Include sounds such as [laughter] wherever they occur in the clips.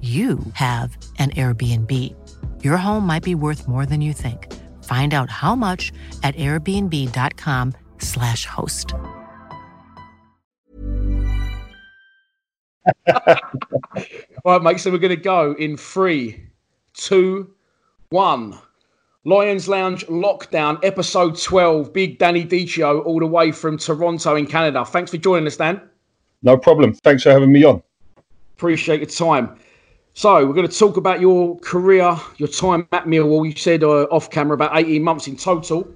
you have an Airbnb. Your home might be worth more than you think. Find out how much at airbnb.com/slash host. [laughs] All right, mate. So we're going to go in three, two, one. Lions Lounge Lockdown, episode 12. Big Danny Dichio, all the way from Toronto in Canada. Thanks for joining us, Dan. No problem. Thanks for having me on. Appreciate your time. So we're going to talk about your career, your time at Millwall. You said uh, off camera about 18 months in total.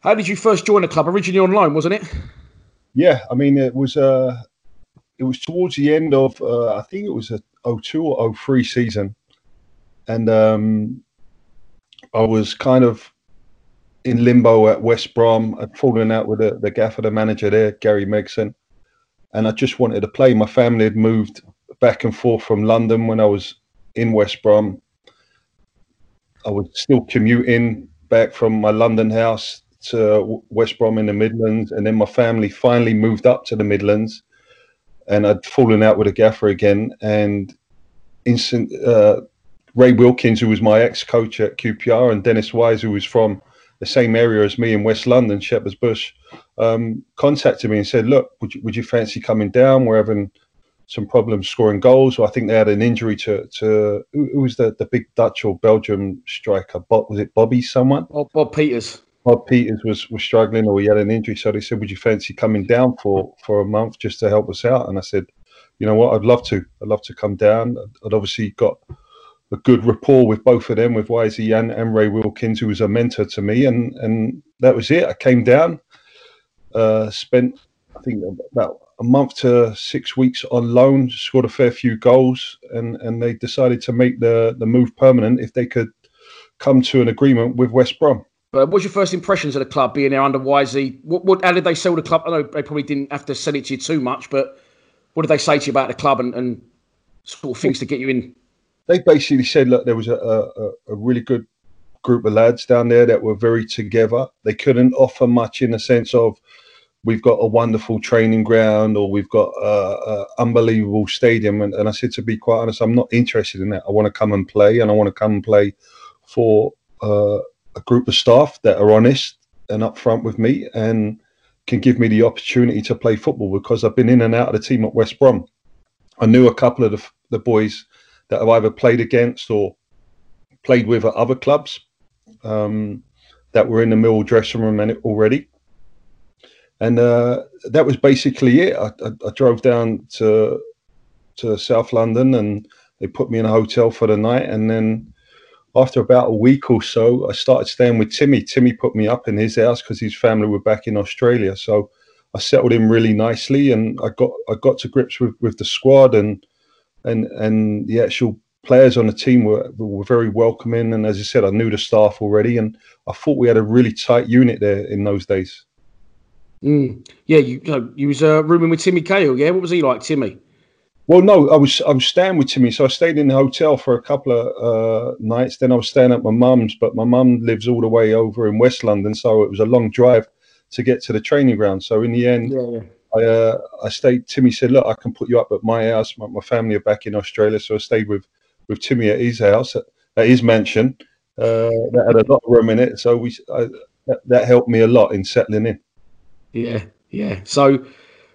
How did you first join the club? Originally on loan, wasn't it? Yeah, I mean it was uh, it was towards the end of uh, I think it was a 02 or 03 season, and um, I was kind of in limbo at West Brom. I'd fallen out with the, the gaffer, the manager there, Gary Megson, and I just wanted to play. My family had moved back and forth from London when I was in West Brom. I was still commuting back from my London house to West Brom in the Midlands, and then my family finally moved up to the Midlands, and I'd fallen out with a gaffer again. And instant, uh, Ray Wilkins, who was my ex-coach at QPR, and Dennis Wise, who was from the same area as me in West London, Shepherd's Bush, um, contacted me and said, "Look, would you, would you fancy coming down? We're having some problems scoring goals. I think they had an injury to to who, was the, the big Dutch or Belgium striker? Bob, was it Bobby? Someone? Bob, Bob Peeters. Bob Peeters was, was struggling or he had an injury. So they said, Would you fancy coming down for, for a month just to help us out? And I said, You know what? I'd love to. I'd love to come down. I'd obviously got a good rapport with both of them, with Wisey and, and Ray Wilkins, who was a mentor to me. And, and that was it. I came down, uh, spent, I think, about a month to six weeks on loan, scored a fair few goals, and, and they decided to make the, the move permanent if they could come to an agreement with West Brom. But what's your first impressions of the club being there under Wisey? What, what, how did they sell the club? I know they probably didn't have to sell it to you too much, but what did they say to you about the club and, and sort of things to get you in? They basically said, look, there was a, a, a really good group of lads down there that were very together. They couldn't offer much in the sense of we've got a wonderful training ground or we've got an unbelievable stadium. And, and, I said, to be quite honest, I'm not interested in that. I want to come and play and I want to come and play for uh, a group of staff that are honest and upfront with me and can give me the opportunity to play football because I've been in and out of the team at West Brom. I knew a couple of the, the boys that I've either played against or played with at other clubs um, that were in the Millwall dressing room already. And uh, that was basically it. I, I, I drove down to to South London and they put me in a hotel for the night. And then after about a week or so, I started staying with Timmy. Timmy put me up in his house because his family were back in Australia. So I settled in really nicely, and I got I got to grips with, with the squad and and and the actual players on the team were were very welcoming. And as I said, I knew the staff already, and I thought we had a really tight unit there in those days. Mm. Yeah, you, you, know, you was uh, rooming with Timmy Cahill. Yeah, what was he like, Timmy? Well, no, I was I was staying with Timmy, so I stayed in the hotel for a couple of uh, nights. Then I was staying at my mum's, but my mum lives all the way over in West London, so it was a long drive to get to the training ground. So in the end, yeah, yeah. I uh, I stayed. Timmy said, "Look, I can put you up at my house. My, my family are back in Australia, so I stayed with with Timmy at his house, at, at his mansion. Uh, that had a lot of room in it, so we I, that, that helped me a lot in settling in. Yeah, yeah. So,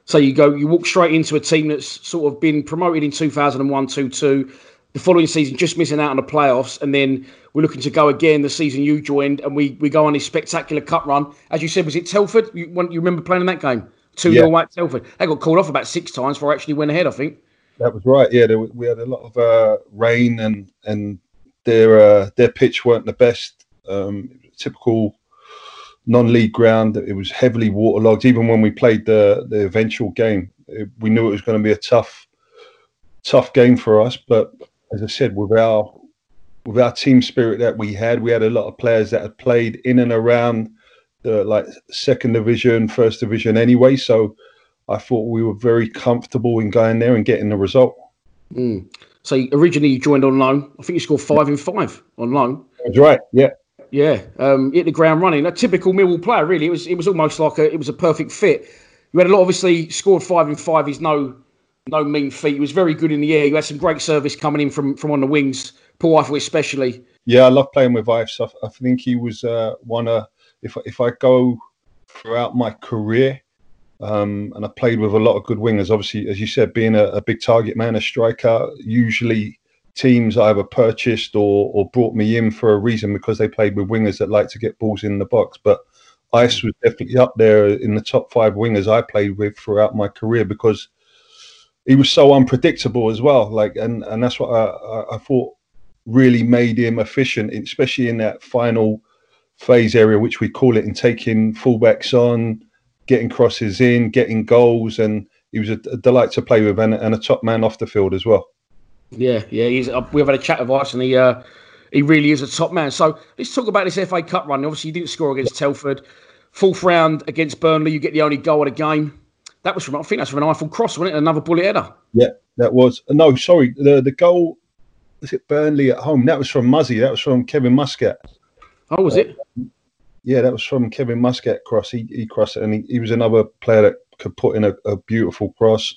so you go, you walk straight into a team that's sort of been promoted in 2001, 2 2. The following season, just missing out on the playoffs, and then we're looking to go again the season you joined, and we we go on this spectacular cup run. As you said, was it Telford? You, you remember playing in that game? 2 0 yeah. at Telford. They got called off about six times before I actually went ahead, I think. That was right. Yeah, there, we had a lot of uh, rain, and and their uh, their pitch weren't the best. Um, typical non-league ground. It was heavily waterlogged. Even when we played the the eventual game, it, we knew it was going to be a tough tough game for us. But as I said, with our with our team spirit that we had, we had a lot of players that had played in and around the like second division, first division anyway. So I thought we were very comfortable in going there and getting the result. Mm. So originally you joined on loan. I think you scored five in five on loan. That's right. Yeah. Yeah. Um, hit the ground running. A typical Millwall player, really. It was. It was almost like a. It was a perfect fit. You had a lot. Obviously, scored five in five is no, no mean feat. He was very good in the air. You had some great service coming in from from on the wings. Paul Ifill especially. Yeah, I love playing with Ifill. So I think he was uh, one of. If if I go throughout my career, um, and I played with a lot of good wingers. Obviously, as you said, being a, a, big target man, a striker, usually teams either purchased or, or brought me in for a reason because they played with wingers that like to get balls in the box. But Ice was definitely up there in the top five wingers I played with throughout my career because he was so unpredictable as well. Like, and, and that's what I, I thought really made him efficient, especially in that final phase area, which we call it, in taking fullbacks on getting crosses in, getting goals, and he was a, delight to play with and, a top man off the field as well. Yeah, yeah, he's. Uh, we've had a chat with us, and he uh, he really is a top man. So let's talk about this FA Cup run. Obviously, you didn't score against Telford. Fourth round against Burnley, you get the only goal of the game. That was from I think that's from an Ifill Cross, wasn't it? Another bullet header. Yeah, that was. No, sorry, the the goal was it Burnley at home? That was from Muzzy. That was from Kevin Muscat. Oh, was it? Yeah, that was from Kevin Muscat cross. He, he crossed it, and he, he was another player that could put in a, a beautiful cross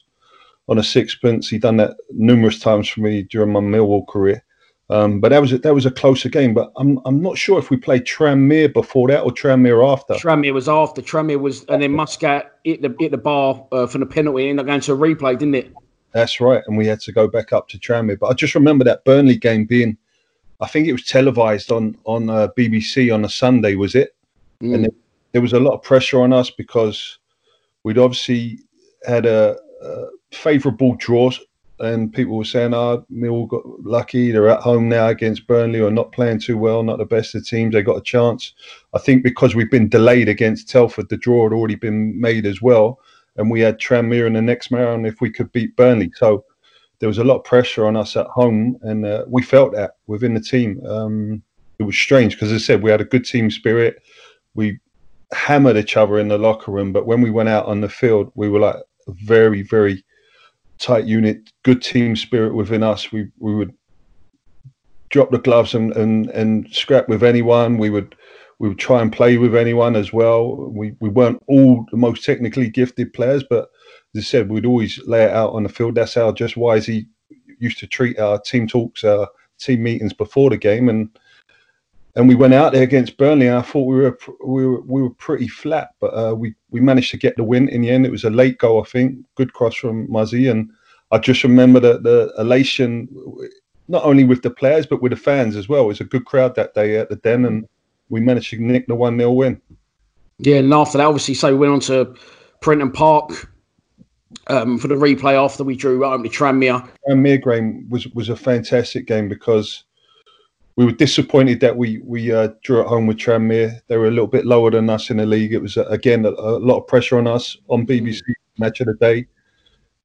on a sixpence. He done that numerous times for me during my Millwall career. Um, but that was a, that was a closer game. But I'm I'm not sure if we played Tranmere before that or Tranmere after. Tranmere was after. Tranmere was, and then Muscat hit the hit the bar uh, from the penalty and going to a replay, didn't it? That's right, and we had to go back up to Tranmere. But I just remember that Burnley game being, I think it was televised on on uh, BBC on a Sunday, was it? Mm. And there was a lot of pressure on us because we'd obviously had a, a favourable draw, and people were saying, "Ah, oh, Mill got lucky. They're at home now against Burnley, or not playing too well, not the best of teams. They got a chance." I think because we've been delayed against Telford, the draw had already been made as well, and we had Tranmere in the next round if we could beat Burnley. So there was a lot of pressure on us at home, and uh, we felt that within the team. Um, it was strange because, as I said, we had a good team spirit we hammered each other in the locker room, but when we went out on the field, we were like very, very tight unit, good team spirit within us. We we would drop the gloves and, and, and scrap with anyone. We would we would try and play with anyone as well. We we weren't all the most technically gifted players, but as I said, we'd always lay it out on the field. That's how just Wisey used to treat our team talks, our team meetings before the game, and and we went out there against Burnley, and I thought we were we were we were pretty flat, but uh, we we managed to get the win in the end. It was a late goal, I think, good cross from Muzzy, and I just remember the the elation, not only with the players but with the fans as well. It was a good crowd that day at the Den, and we managed to nick the one 0 win. Yeah, and after that, obviously, so we went on to Prenton Park. Um, for the replay after we drew home to Tranmere. Tranmere game was was a fantastic game because we were disappointed that we we uh, drew at home with Tranmere. They were a little bit lower than us in the league. It was uh, again a, a, lot of pressure on us on BBC match of the day,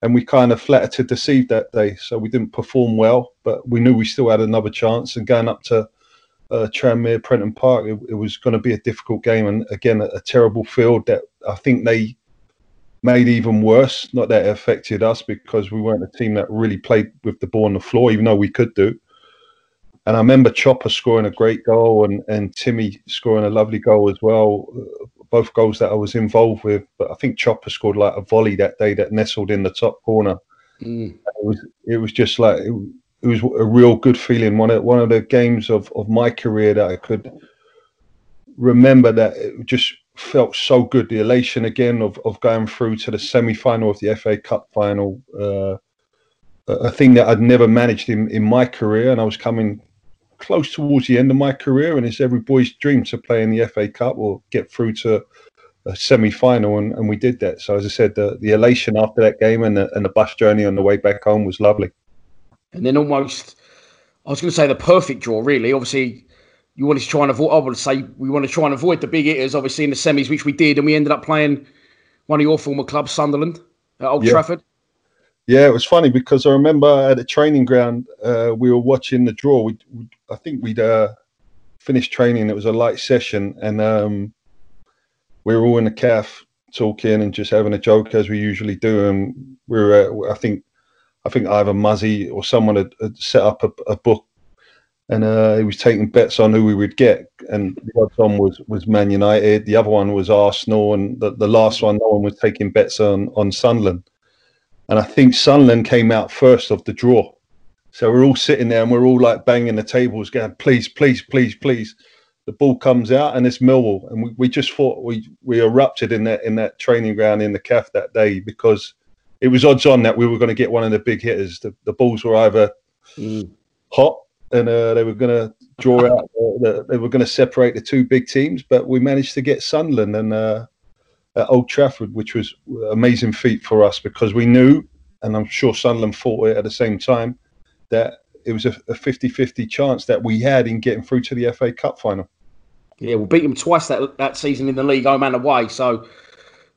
and we kind of flattered to deceive that day. So we didn't perform well, but we knew we still had another chance. And going up to uh, Tranmere, Prenton Park, it, it was going to be a difficult game, and again a, a terrible field that I think they made even worse. Not that it affected us because we weren't a team that really played with the ball on the floor, even though we could do. And I remember Chopper scoring a great goal and, and Timmy scoring a lovely goal as well. both goals that I was involved with. But I think Chopper scored like a volley that day that nestled in the top corner. Mm. It was it was just like it, it, was a real good feeling. One of one of the games of, of my career that I could remember that it just felt so good. The elation again of, of going through to the semi final of the FA Cup final. Uh, a thing that I'd never managed in, in my career, and I was coming close towards the end of my career, and it's every boy's dream to play in the FA Cup or get through to a semi-final, and, and we did that. So as I said, the, the elation after that game and the, and the bus journey on the way back home was lovely. And then almost, I was going to say the perfect draw. Really, obviously, you wanted to try and avoid. I would say we want to try and avoid the big hitters, obviously in the semis, which we did, and we ended up playing one of your former clubs, Sunderland, at Old yeah. Trafford. Yeah, it was funny because I remember at a training ground, uh, we were watching the draw. We, we I think we'd uh, finished training. It was a light session, and um, we were all in the calf talking and just having a joke as we usually do. And we were, uh, I think, I think either Muzzy or someone had, had set up a, a book, and uh, he was taking bets on who we would get. And the was was Man United. The other one was Arsenal, and the, the last one, no one was taking bets on on Sunderland and I think Sunderland came out first of the draw. So we're all sitting there and we're all like banging the tables, going, please, please, please, please. The ball comes out and it's Millwall. And we, we just thought we, we erupted in that in that training ground in the calf that day because it was odds on that we were going to get one of the big hitters. The, the balls were either mm. hot and uh, they were going to draw out, the, they were going to separate the two big teams, but we managed to get Sunderland and uh, at Old Trafford, which was amazing feat for us because we knew, and I'm sure Sunderland thought it at the same time, that it was a, 50-50 chance that we had in getting through to the FA Cup final. Yeah, we beat them twice that that season in the league, home and away. So,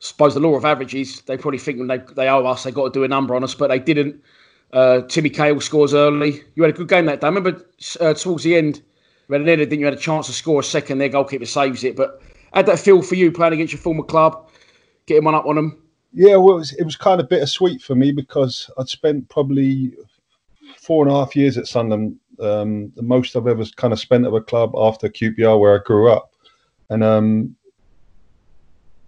suppose the law of averages, they probably think when they, they owe us, they got to do a number on us, but they didn't. Uh, Timmy Cahill scores early. You had a good game that day. I remember uh, towards the end, you had an edit, didn't you? had a chance to score a second. Their goalkeeper saves it, but had that feel for you playing against your former club? getting one up on them? Yeah, well, it was, it was kind of bittersweet for me because I'd spent probably four and a half years at Sunderland, um, the most I've ever kind of spent at a club after QPR where I grew up. And um,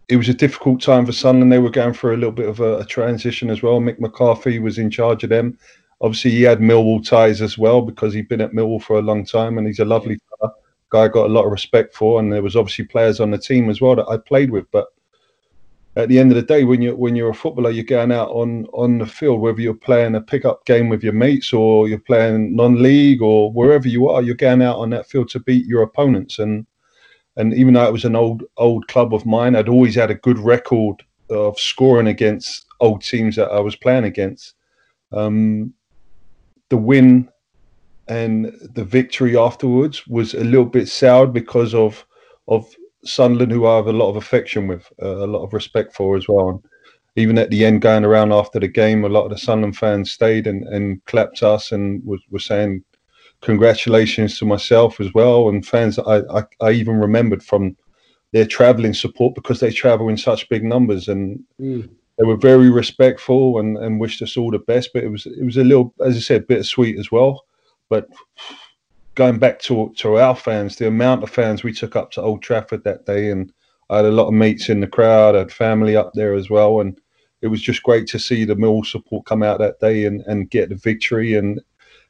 it was a difficult time for Sunderland. They were going through a little bit of a, a, transition as well. Mick McCarthy was in charge of them. Obviously, he had Millwall ties as well because he'd been at Millwall for a long time and he's a lovely fella, guy I got a lot of respect for. And there was obviously players on the team as well that I played with. But at the end of the day, when you when you're a footballer, you're going out on on the field, whether you're playing a pickup game with your mates or you're playing non-league or wherever you are, you're going out on that field to beat your opponents. And and even though it was an old old club of mine, I'd always had a good record of scoring against old teams that I was playing against. Um, the win and the victory afterwards was a little bit soured because of of Sunderland, who I have a lot of affection with, uh, a lot of respect for as well. And even at the end, going around after the game, a lot of the Sunderland fans stayed and, and clapped us and was, was saying congratulations to myself as well. And fans I, I, I even remembered from their travelling support because they travel in such big numbers and mm. they were very respectful and, and wished us all the best. But it was it was a little, as I said, bittersweet as well. But going back to to our fans, the amount of fans we took up to Old Trafford that day, and I had a lot of mates in the crowd, I had family up there as well, and it was just great to see the Mill support come out that day and, and get the victory, and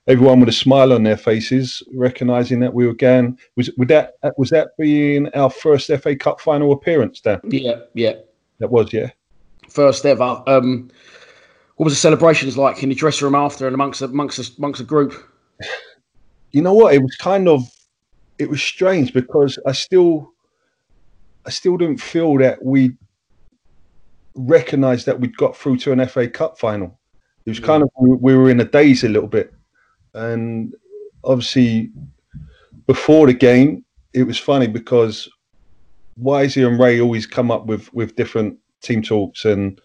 everyone with a smile on their faces, recognizing that we were going. Was would that was that being our first FA Cup final appearance, Dan? Yeah, yeah, that was yeah, first ever. Um, what was the celebrations like in the dressing room after and amongst amongst amongst the group? You know what? It was kind of it was strange because I still I still didn't feel that we recognised that we'd got through to an FA Cup final. It was kind mm. of we were in a daze a little bit, and obviously before the game, it was funny because Wisey and Ray always come up with with different team talks and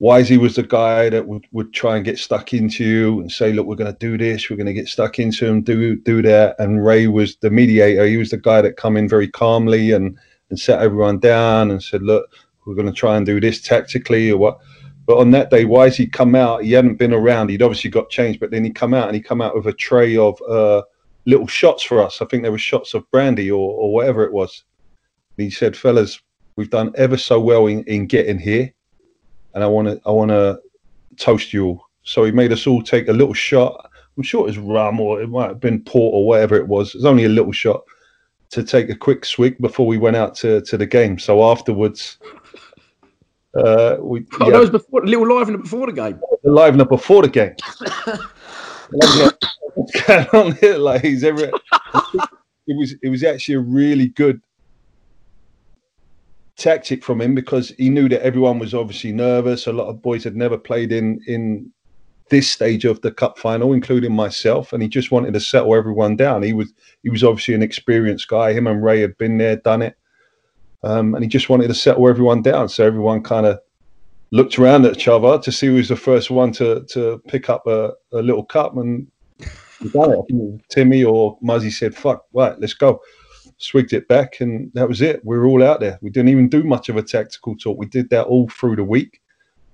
Wisey was the guy that would, would try and get stuck into you and say, look, we're going to do this, we're going to get stuck into him, do do that. And Ray was the mediator. He was the guy that come in very calmly and, and set everyone down and said, look, we're going to try and do this tactically or what. But on that day, Wisey come out? He hadn't been around. He'd obviously got changed, but then he come out and he come out with a tray of uh, little shots for us. I think there were shots of brandy or, or whatever it was. And he said, fellas, we've done ever so well in, in getting here, and I want to I want to toast you all. So he made us all take a little shot. I'm sure it was rum or it might have been port or whatever it was. It was only a little shot to take a quick swig before we went out to, to the game. So afterwards, uh, we Oh, yeah, that was before, a little live in before the game. liven up before the game. [laughs] What's going on here? Like he's ever. It was it was actually a really good tactic from him because he knew that everyone was obviously nervous. A lot of boys had never played in in this stage of the cup final, including myself, and he just wanted to settle everyone down. He was he was obviously an experienced guy. Him and Ray had been there, done it, um, and he just wanted to settle everyone down. So everyone kind of looked around at each other to see who was the first one to to pick up a, a little cup and Timmy or Muzzy said, "Fuck, right, let's go." Swigged it back, and that was it. We were all out there. We didn't even do much of a tactical talk. We did that all through the week,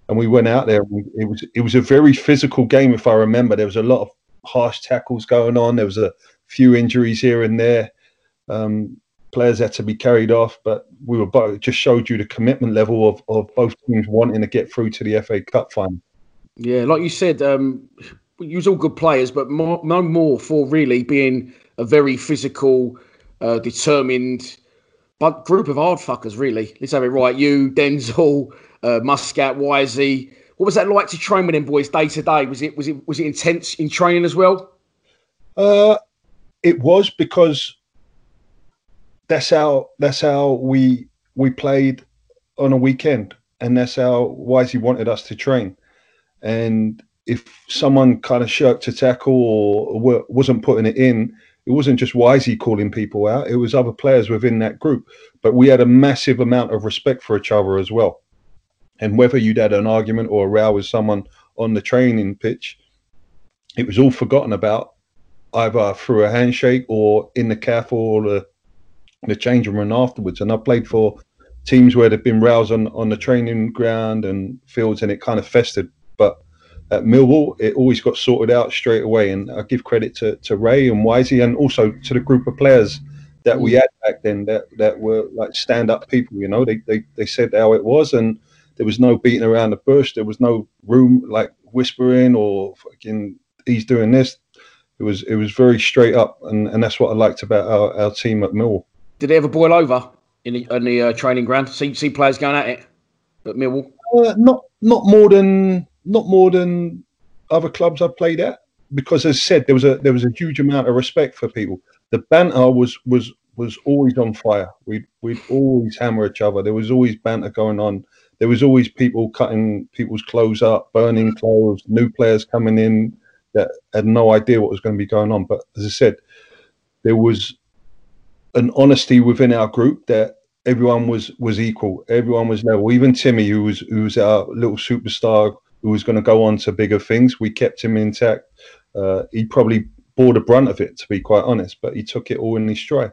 and we went out there. It was it was a very physical game, if I remember. There was a lot of harsh tackles going on. There was a few injuries here and there. Um, players had to be carried off, but we were both just showed you the commitment level of, of both teams wanting to get through to the FA Cup final. Yeah, like you said, um, you was all good players, but more, no more for really being a very physical, uh, determined, but group of hard fuckers. Really, let's have it right. You, Denzel, uh, Muscat, Wisey. What was that like to train with them boys day to day? Was it was it was it intense in training as well? Uh, it was because that's how that's how we we played on a weekend, and that's how Wisey wanted us to train. And if someone kind of shirked a tackle or wasn't putting it in, it wasn't just Wisey calling people out; it was other players within that group. But we had a massive amount of respect for each other as well. And whether you'd had an argument or a row with someone on the training pitch, it was all forgotten about either through a handshake or in the calf or the, the changing room afterwards. And I played for teams where there'd been rows on, on the training ground and fields and it kind of festered. At Millwall, it always got sorted out straight away. And I give credit to, to Ray and Wisey and also to the group of players that we had back then that, that were like stand up people, you know, they, they, they said how it was and there was no beating around the bush. There was no room like whispering or fucking he's doing this. It was it was very straight up, and, and that's what I liked about our, our team at Millwall. Did they ever boil over in the, in the uh, training ground? See see players going at it at Millwall. Uh, not not more than not more than other clubs I've played at, because as I said, there was a there was a huge amount of respect for people. The banter was was was always on fire. We'd we'd always hammer each other. There was always banter going on. There was always people cutting people's clothes up, burning clothes, new players coming in that had no idea what was going to be going on. But as I said, there was an honesty within our group that everyone was was equal. Everyone was level. Even Timmy, who was who was our little superstar, who was going to go on to bigger things, we kept him intact. Uh, he probably bore the brunt of it, to be quite honest, but he took it all in his stride.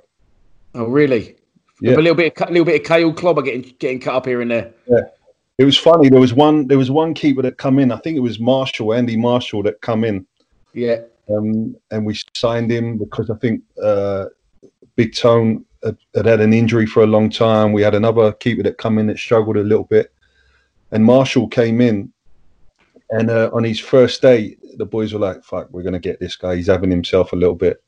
Oh really? Yeah. A little bit, a little bit of Cahill Clobber getting getting cut up here and there. Yeah, It was funny. There was one. There was one keeper that come in. I think it was Marshall, Andy Marshall, that come in, Yeah, um, and we signed him because I think uh, Big Tone had, had had an injury for a long time. We had another keeper that come in that struggled a little bit, and Marshall came in, and uh, on his first day, the boys were like, "Fuck, we're gonna get this guy. He's having himself a little bit."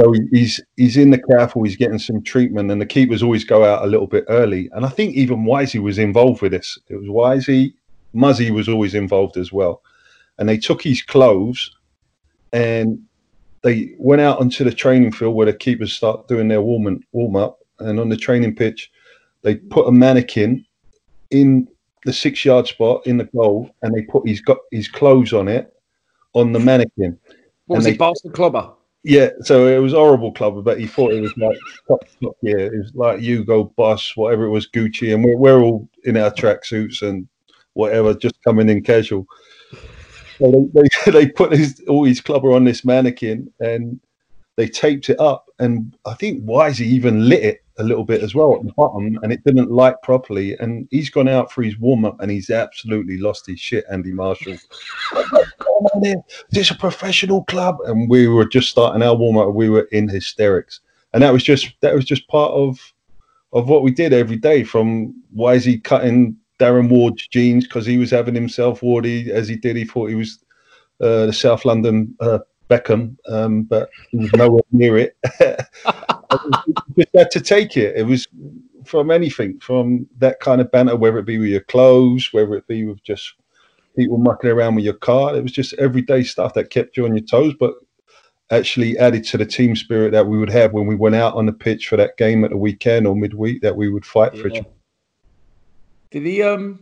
So he's he's in the careful. He's getting some treatment, and the keepers always go out a little bit early. And I think even Wisey was involved with this. It was Wisey, Muzzy was always involved as well. And they took his clothes, and they went out onto the training field where the keepers start doing their warm warm up. And on the training pitch, they put a mannequin in the six yard spot in the goal, and they put his got his clothes on it on the mannequin. what was And they- Bastard Clobber? Yeah, so it was horrible club, but he thought it was like top, top yeah, it was like Hugo Boss, whatever it was, Gucci, and we're, we're all in our tracksuits and whatever, just coming in casual. So they, they, [laughs] they put his, all his clubber on this mannequin and they taped it up, and I think Wisey even lit it a little bit as well at the bottom, and it didn't light properly. And he's gone out for his warm up, and he's absolutely lost his shit, Andy Marshall. Here? Is this a professional club? And we were just starting our warm up. We were in hysterics, and that was just that was just part of of what we did every day. From why is he cutting Darren Ward's jeans because he was having himself Wardy as he did. He thought he was uh, the South London uh, Beckham, um, but he was nowhere near it. [laughs] just had to take it. It was from anything, from that kind of banter, whether it be with your clothes, whether it be with just people mucking around with your car. It was just everyday stuff that kept you on your toes, but actually added to the team spirit that we would have when we went out on the pitch for that game at the weekend or midweek that we would fight yeah. for each other. Did he um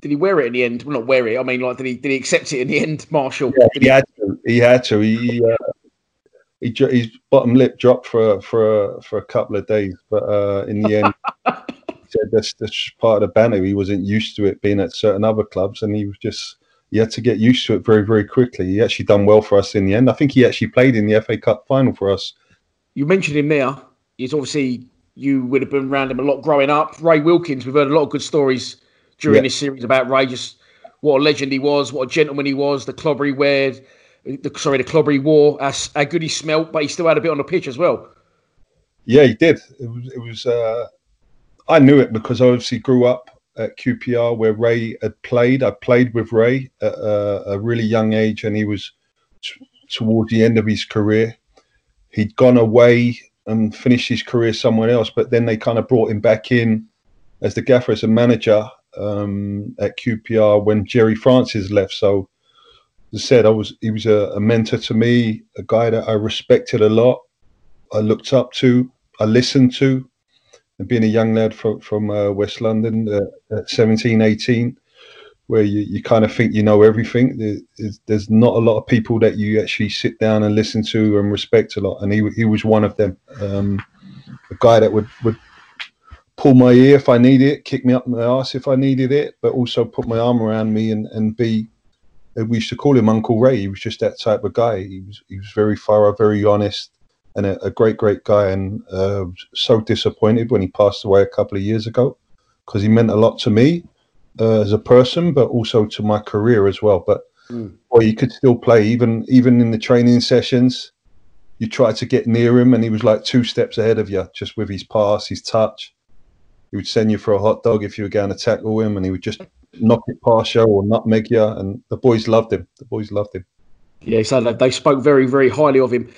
did he wear it in the end? Well, not wear it. I mean, like, did he did he accept it in the end, Marshall? Yeah, he, he had to. He had to. He uh, he his bottom lip dropped for for for a couple of days, but uh, in the end, [laughs] he said that's that's part of the banner. He wasn't used to it being at certain other clubs, and he was just he had to get used to it very very quickly. He actually done well for us in the end. I think he actually played in the FA Cup final for us. You mentioned him there. He's obviously you would have been around him a lot growing up. Ray Wilkins, we've heard a lot of good stories during yeah. this series about Ray, just what a legend he was, what a gentleman he was, the clobber he wore, the, sorry, the clobber he wore, how, how good he smelt, but he still had a bit on the pitch as well. Yeah, he did. It was. It was. Uh, I knew it because I obviously grew up at QPR where Ray had played. I played with Ray at a, a really young age, and he was t- towards the end of his career. He'd gone away and finished his career somewhere else, but then they kind of brought him back in as the gaffer, as a manager um, at QPR when Gerry Francis left. So, said, I was he was a, a mentor to me, a guy that I respected a lot, I looked up to, I listened to, and being a young lad from from uh, West London uh, at 17, 18, where you, you kind of think you know everything. There's, there's not a lot of people that you actually sit down and listen to and respect a lot, and he he was one of them. Um, a guy that would would pull my ear if I needed it, kick me up my ass if I needed it, but also put my arm around me and, and be. We used to call him Uncle Ray. He was just that type of guy. He was he was very thorough, very honest, and a, a great, great guy. And uh, so disappointed when he passed away a couple of years ago because he meant a lot to me uh, as a person, but also to my career as well. But mm. boy, you could still play even even in the training sessions. You tried to get near him, and he was like two steps ahead of you, just with his pass, his touch he would send you for a hot dog if you were going to tackle him, and he would just knock it past you or nutmeg you. And the boys loved him. The boys loved him. Yeah, so they spoke very, very highly of him.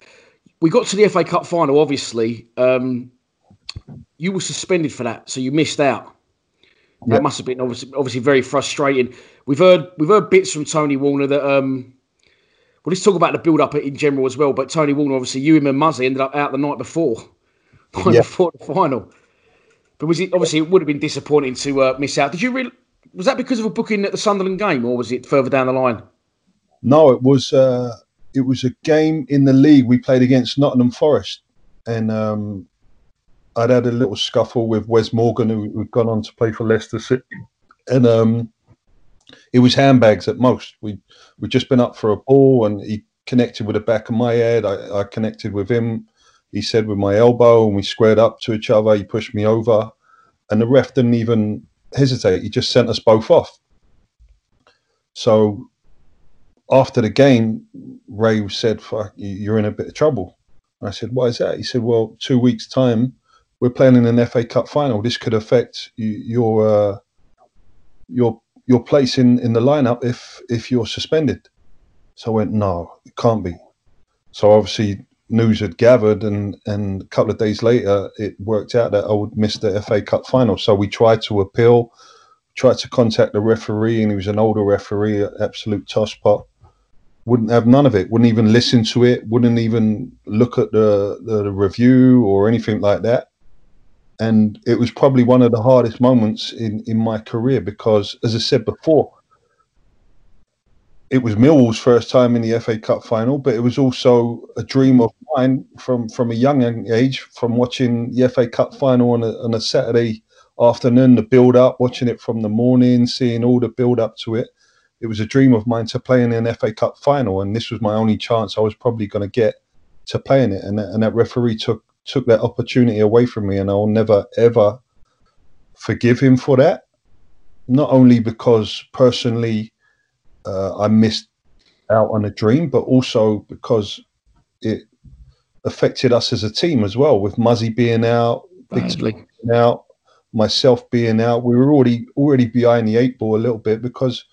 We got to the FA Cup final, obviously. Um, you were suspended for that, so you missed out. That yep. must have been obviously, obviously very frustrating. We've heard we've heard bits from Tony Warner that um, well, let's talk about the build up in general as well. But Tony Warner, obviously, you and Muzzy ended up out the night before, [laughs] yep. before the final. But was it obviously it would have been disappointing to uh, miss out? Did you really? Was that because of a booking at the Sunderland game, or was it further down the line? No, it was. Uh, it was a game in the league we played against Nottingham Forest, and um, I'd had a little scuffle with Wes Morgan, who had gone on to play for Leicester City, and um, it was handbags at most. We we'd just been up for a ball, and he connected with the back of my head. I, I connected with him he said with my elbow, and we squared up to each other. He pushed me over, and the ref didn't even hesitate. He just sent us both off. So after the game, Ray said, "Fuck, you're in a bit of trouble." I said, "Why is that?" He said, "Well, two weeks' time, we're playing in an FA Cup final. This could affect your uh, your your place in, in the lineup if if you're suspended." So I went, "No, it can't be." So obviously news had gathered, and and a couple of days later, it worked out that I would miss the FA Cup final. So we tried to appeal, tried to contact the referee, and he was an older referee, absolute tosspot. Wouldn't have none of it. Wouldn't even listen to it. Wouldn't even look at the, the, the review or anything like that. And it was probably one of the hardest moments in in my career because, as I said before, it was Millwall's first time in the FA Cup final, but it was also a dream of mine from from a young age, from watching the FA Cup final on a, on a Saturday afternoon, the build up, watching it from the morning, seeing all the build up to it. It was a dream of mine to play in an FA Cup final, and this was my only chance I was probably going to get to play in it. And, and that referee took took that opportunity away from me, and I'll never ever forgive him for that. Not only because personally uh, I missed out on a dream, but also because it affected us as a team as well, with Muzzy being out, Big, out, myself being out, we were already already behind the eight ball a little bit because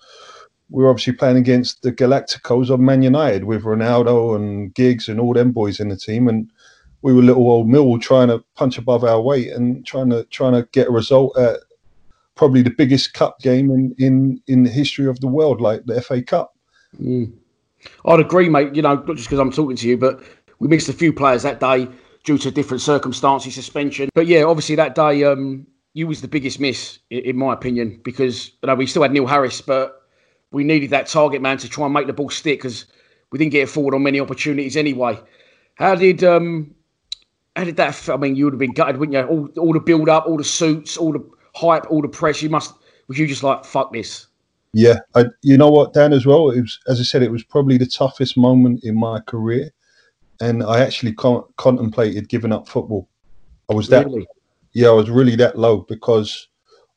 we were obviously playing against the Galacticos of Man United with Ronaldo and Giggs and all them boys in the team, and we were little old Millwall trying to punch above our weight and trying to trying to get a result at probably the biggest cup game in in in the history of the world, like the FA Cup. Mm. I'd agree, mate. You know, not just because I'm talking to you, but we missed a few players that day due to different circumstances, suspension. But yeah, obviously that day, um, you was the biggest miss, in, in my opinion, because you know, we still had Neil Harris, but we needed that target man to try and make the ball stick because we didn't get it forward on many opportunities anyway. How did um, how did that? I mean, you would have been gutted, wouldn't you? All, all the build up, all the suits, all the hype, all the press. You must. Was you just like fuck this? Yeah, I, you know what, Dan, as well. It was, as I said, it was probably the toughest moment in my career, and I actually con- contemplated giving up football. I was that, really? yeah, I was really that low because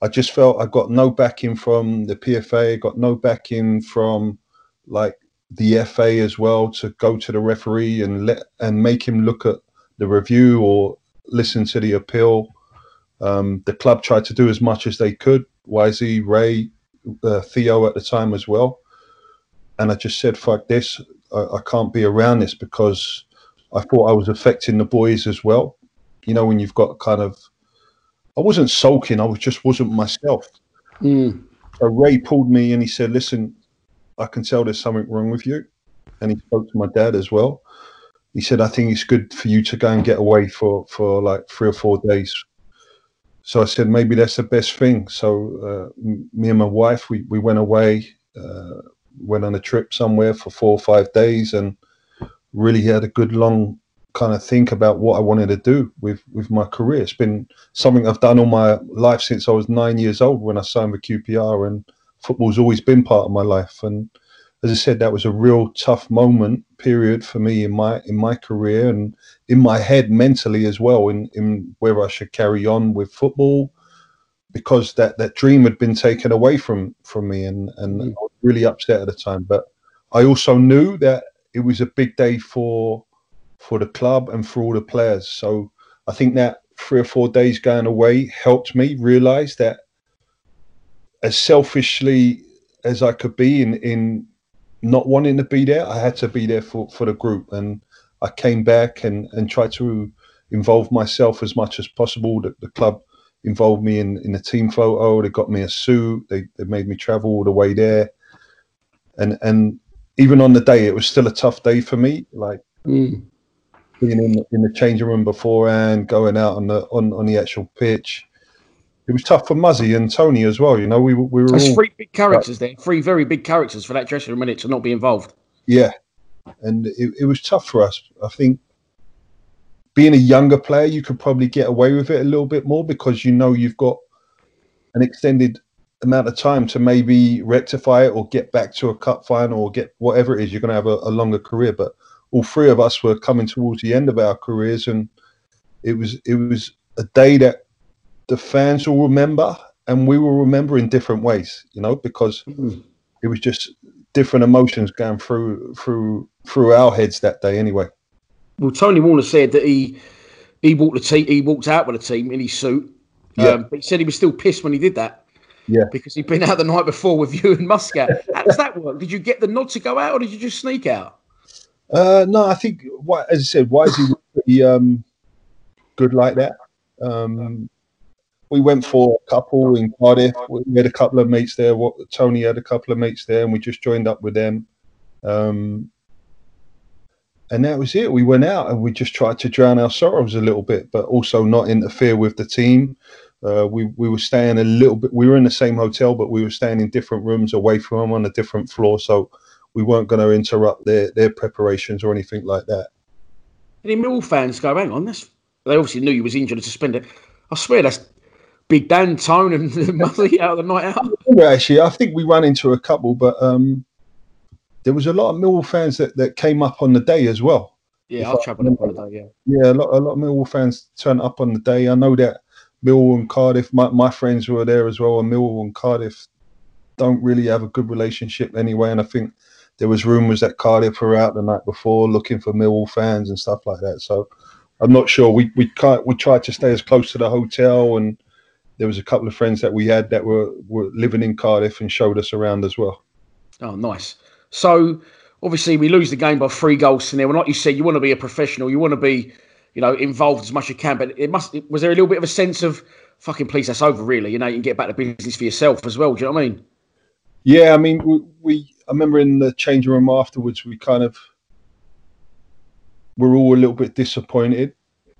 I just felt I got no backing from the PFA, got no backing from like the FA as well to go to the referee and let and make him look at the review or listen to the appeal. Um, the club tried to do as much as they could. Wisey, Ray, uh, Theo at the time as well, and I just said, "Fuck this! I, I can't be around this because I thought I was affecting the boys as well." You know, when you've got kind of I wasn't sulking. I was just wasn't myself. Mm. So Ray pulled me and he said, "Listen, I can tell there's something wrong with you." And he spoke to my dad as well. He said, "I think it's good for you to go and get away for for like three or four days." So I said, "Maybe that's the best thing." So uh, me and my wife, we we went away, uh, went on a trip somewhere for four or five days, and really had a good long kind of think about what I wanted to do with with my career. It's been something I've done all my life since I was nine years old when I signed with QPR, and football's always been part of my life. And as I said, that was a real tough moment period for me in my in my career and in my head mentally as well, in in where I should carry on with football. Because that, that dream had been taken away from, from me and, and mm. I was really upset at the time. But I also knew that it was a big day for for the club and for all the players. So I think that three or four days going away helped me realize that as selfishly as I could be in, in not wanting to be there, I had to be there for, for the group. And I came back and, and tried to involve myself as much as possible. The, the club involved me in, in the team photo. They got me a suit. They, they made me travel all the way there. And and even on the day, it was still a tough day for me. Like mm being in in the changing room beforehand, going out on the on, on the actual pitch. It was tough for Muzzy and Tony as well. You know, we we were There's all, three big characters there, three very big characters for that dressing room minute to not be involved. Yeah, and it, it was tough for us. I think being a younger player, you could probably get away with it a little bit more because you know you've got an extended amount of time to maybe rectify it or get back to a cup final or get whatever it is. You're going to have a, a longer career, but all three of us were coming towards the end of our careers, and it was it was a day that the fans will remember, and we will remember in different ways, you know, because mm. it was just different emotions going through through through our heads that day, anyway. Well, Tony Warner said that he he walked the team, he walked out with the team in his suit. Yeah. Um, but he said he was still pissed when he did that. Yeah. Because he'd been out the night before with you and Muscat. How does that work? Did you get the nod to go out or did you just sneak out? Uh, no, I think, as I said, why is he pretty um, good like that? Um, we went for a couple in Cardiff. We had a couple of mates there. What Tony had a couple of mates there, and we just joined up with them. Um, and that was it. We went out and we just tried to drown our sorrows a little bit, but also not interfere with the team. Uh, we we were staying a little bit. We were in the same hotel, but we were staying in different rooms away from them on a different floor. So we weren't going to interrupt their their preparations or anything like that. Any Mill fans go, hang on, this they obviously knew he was injured and suspended. I swear that's Big Dan, Tone, and Muzzy out of the night out. Actually, I think we ran into a couple, but um, there was a lot of Millwall fans that, that came up on the day as well. Yeah, I'll travel up on the day. Yeah, yeah, a lot, a lot of Millwall fans turned up on the day. I know that Millwall and Cardiff, my, my friends were there as well, and Millwall and Cardiff don't really have a good relationship anyway. And I think there was rumours that Cardiff were out the night before looking for Millwall fans and stuff like that. So I'm not sure. We we can't. We tried to stay as close to the hotel, and there was a couple of friends that we had that were were living in Cardiff and showed us around as well. Oh, nice. So obviously we lose the game by three goals to nil. And like you said, you want to be a professional. You want to be, you know, involved as much as you can. But it must. Was there a little bit of a sense of fucking please, that's over, really? You know, you can get back to business for yourself as well. Do you know what I mean? Yeah, I mean, we, we I remember in the changing room afterwards, we kind of were all a little bit disappointed,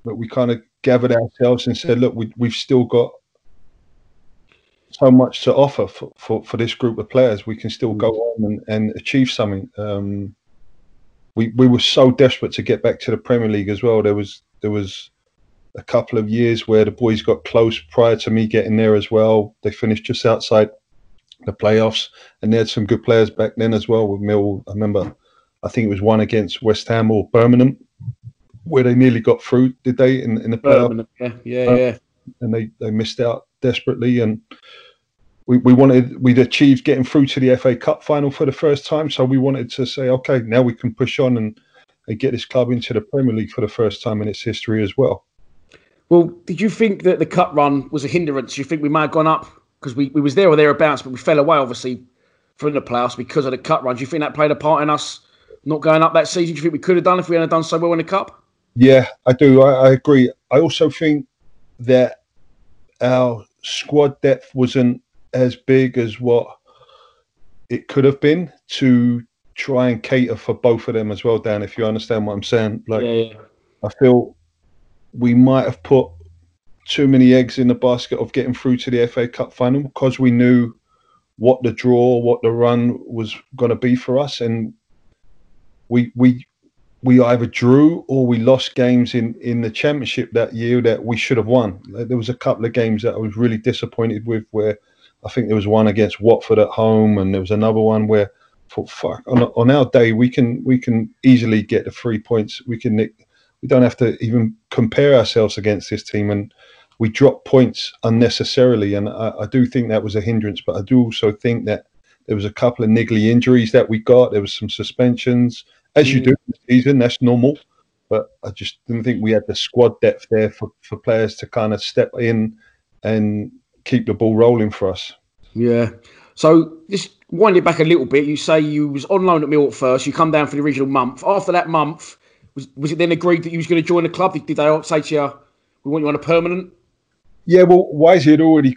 but we kind of gathered ourselves and said, look, we, we've still got so much to offer for, for, for this group of players. We can still go on and, and achieve something. Um, we we were so desperate to get back to the Premier League as well. There was there was a couple of years where the boys got close prior to me getting there as well. They finished just outside the playoffs, and they had some good players back then as well. With Mill, I remember, I think it was one against West Ham or Birmingham, where they nearly got through. Did they in, in the playoffs? Yeah, yeah, yeah. And they they missed out desperately, and we, we wanted we'd achieved getting through to the FA Cup final for the first time. So we wanted to say, okay, now we can push on and, and get this club into the Premier League for the first time in its history as well. Well, did you think that the cup run was a hindrance? Do you think we might have gone up because we, we was there or thereabouts, but we fell away obviously from the playoffs because of the cut run? Do you think that played a part in us not going up that season? Do you think we could have done if we hadn't done so well in the cup? Yeah, I do. I, I agree. I also think that our squad depth wasn't as big as what it could have been to try and cater for both of them as well, Dan. If you understand what I'm saying, like Yeah, yeah. I feel we might have put too many eggs in the basket of getting through to the FA Cup final because we knew what the draw, what the run was going to be for us, and we we we either drew or we lost games in in the championship that year that we should have won. There was a couple of games that I was really disappointed with where I think there was one against Watford at home, and there was another one where, for fuck, on, on our day we can we can easily get the three points. We can nick. We don't have to even compare ourselves against this team, and we drop points unnecessarily. And I, I do think that was a hindrance, but I do also think that there was a couple of niggly injuries that we got. There was some suspensions, as you mm. do in the season. That's normal. But I just didn't think we had the squad depth there for, for players to kind of step in and keep the ball rolling for us. Yeah. So just wind it back a little bit. You say you was on loan at Mill at first. You come down for the original month. After that month, was, was it then agreed that you was going to join the club? Did, did they say to you, "We want you on a permanent"? Yeah, well, Wisey had already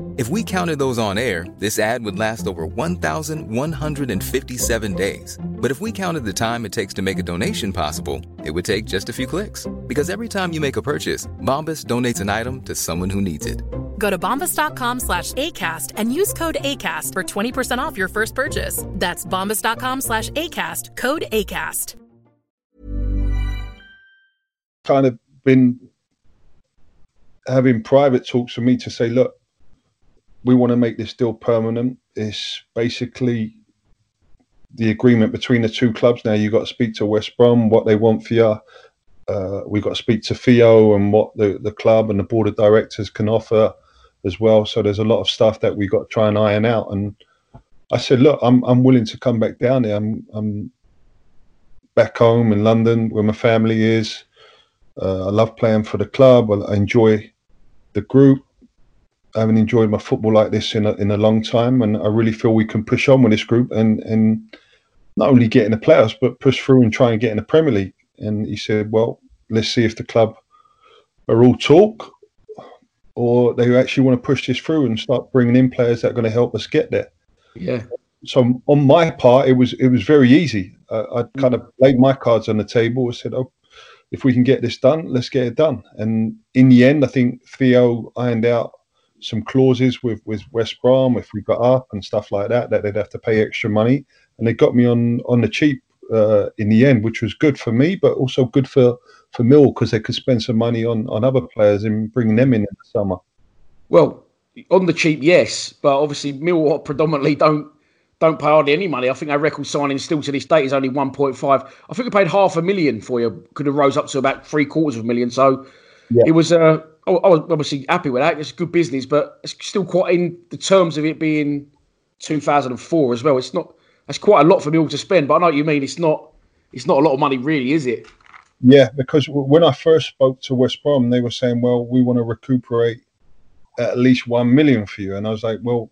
If we counted those on air, this ad would last over 1,157 days. But if we counted the time it takes to make a donation possible, it would take just a few clicks. Because every time you make a purchase, Bombas donates an item to someone who needs it. Go to bombas.com slash ACAST and use code ACAST for 20% off your first purchase. That's bombas.com slash ACAST, code ACAST. Kind of been having private talks with me to say, look, we want to make this deal permanent. It's basically the agreement between the two clubs. Now you've got to speak to West Brom, what they want for you. Uh, we've got to speak to Theo and what the, the club and the board of directors can offer as well. So there's a lot of stuff that we've got to try and iron out. And I said, look, I'm I'm willing to come back down there. I'm I'm back home in London where my family is. Uh, I love playing for the club. I enjoy the group. I haven't enjoyed my football like this in a, in a long time, and I really feel we can push on with this group and and not only get in the playoffs, but push through and try and get in the Premier League. And he said, well, let's see if the club are all talk or they actually want to push this through and start bringing in players that are going to help us get there. Yeah. So on my part, it was it was very easy. Uh, I kind of laid my cards on the table. and said, "Oh, if we can get this done, let's get it done." And in the end, I think Theo ironed out some clauses with with West Brom if we got up and stuff like that that they'd have to pay extra money, and they got me on on the cheap uh, in the end, which was good for me, but also good for for Mill because they could spend some money on on other players and bring them in in the summer. Well, on the cheap, yes, but obviously Mill predominantly don't don't pay hardly any money. I think our record signing still to this date is only 1.5. I think we paid half a million for you. Could have rose up to about three quarters of a million. So yeah. it was. Uh, I was obviously happy with that. It's good business, but it's still quite in the terms of it being 2004 as well. It's not. That's quite a lot for Mill to spend. But I know what you mean. It's not. It's not a lot of money, really, is it? Yeah, because when I first spoke to West Brom, they were saying, "Well, we want to recuperate at least one million for you," and I was like, "Well,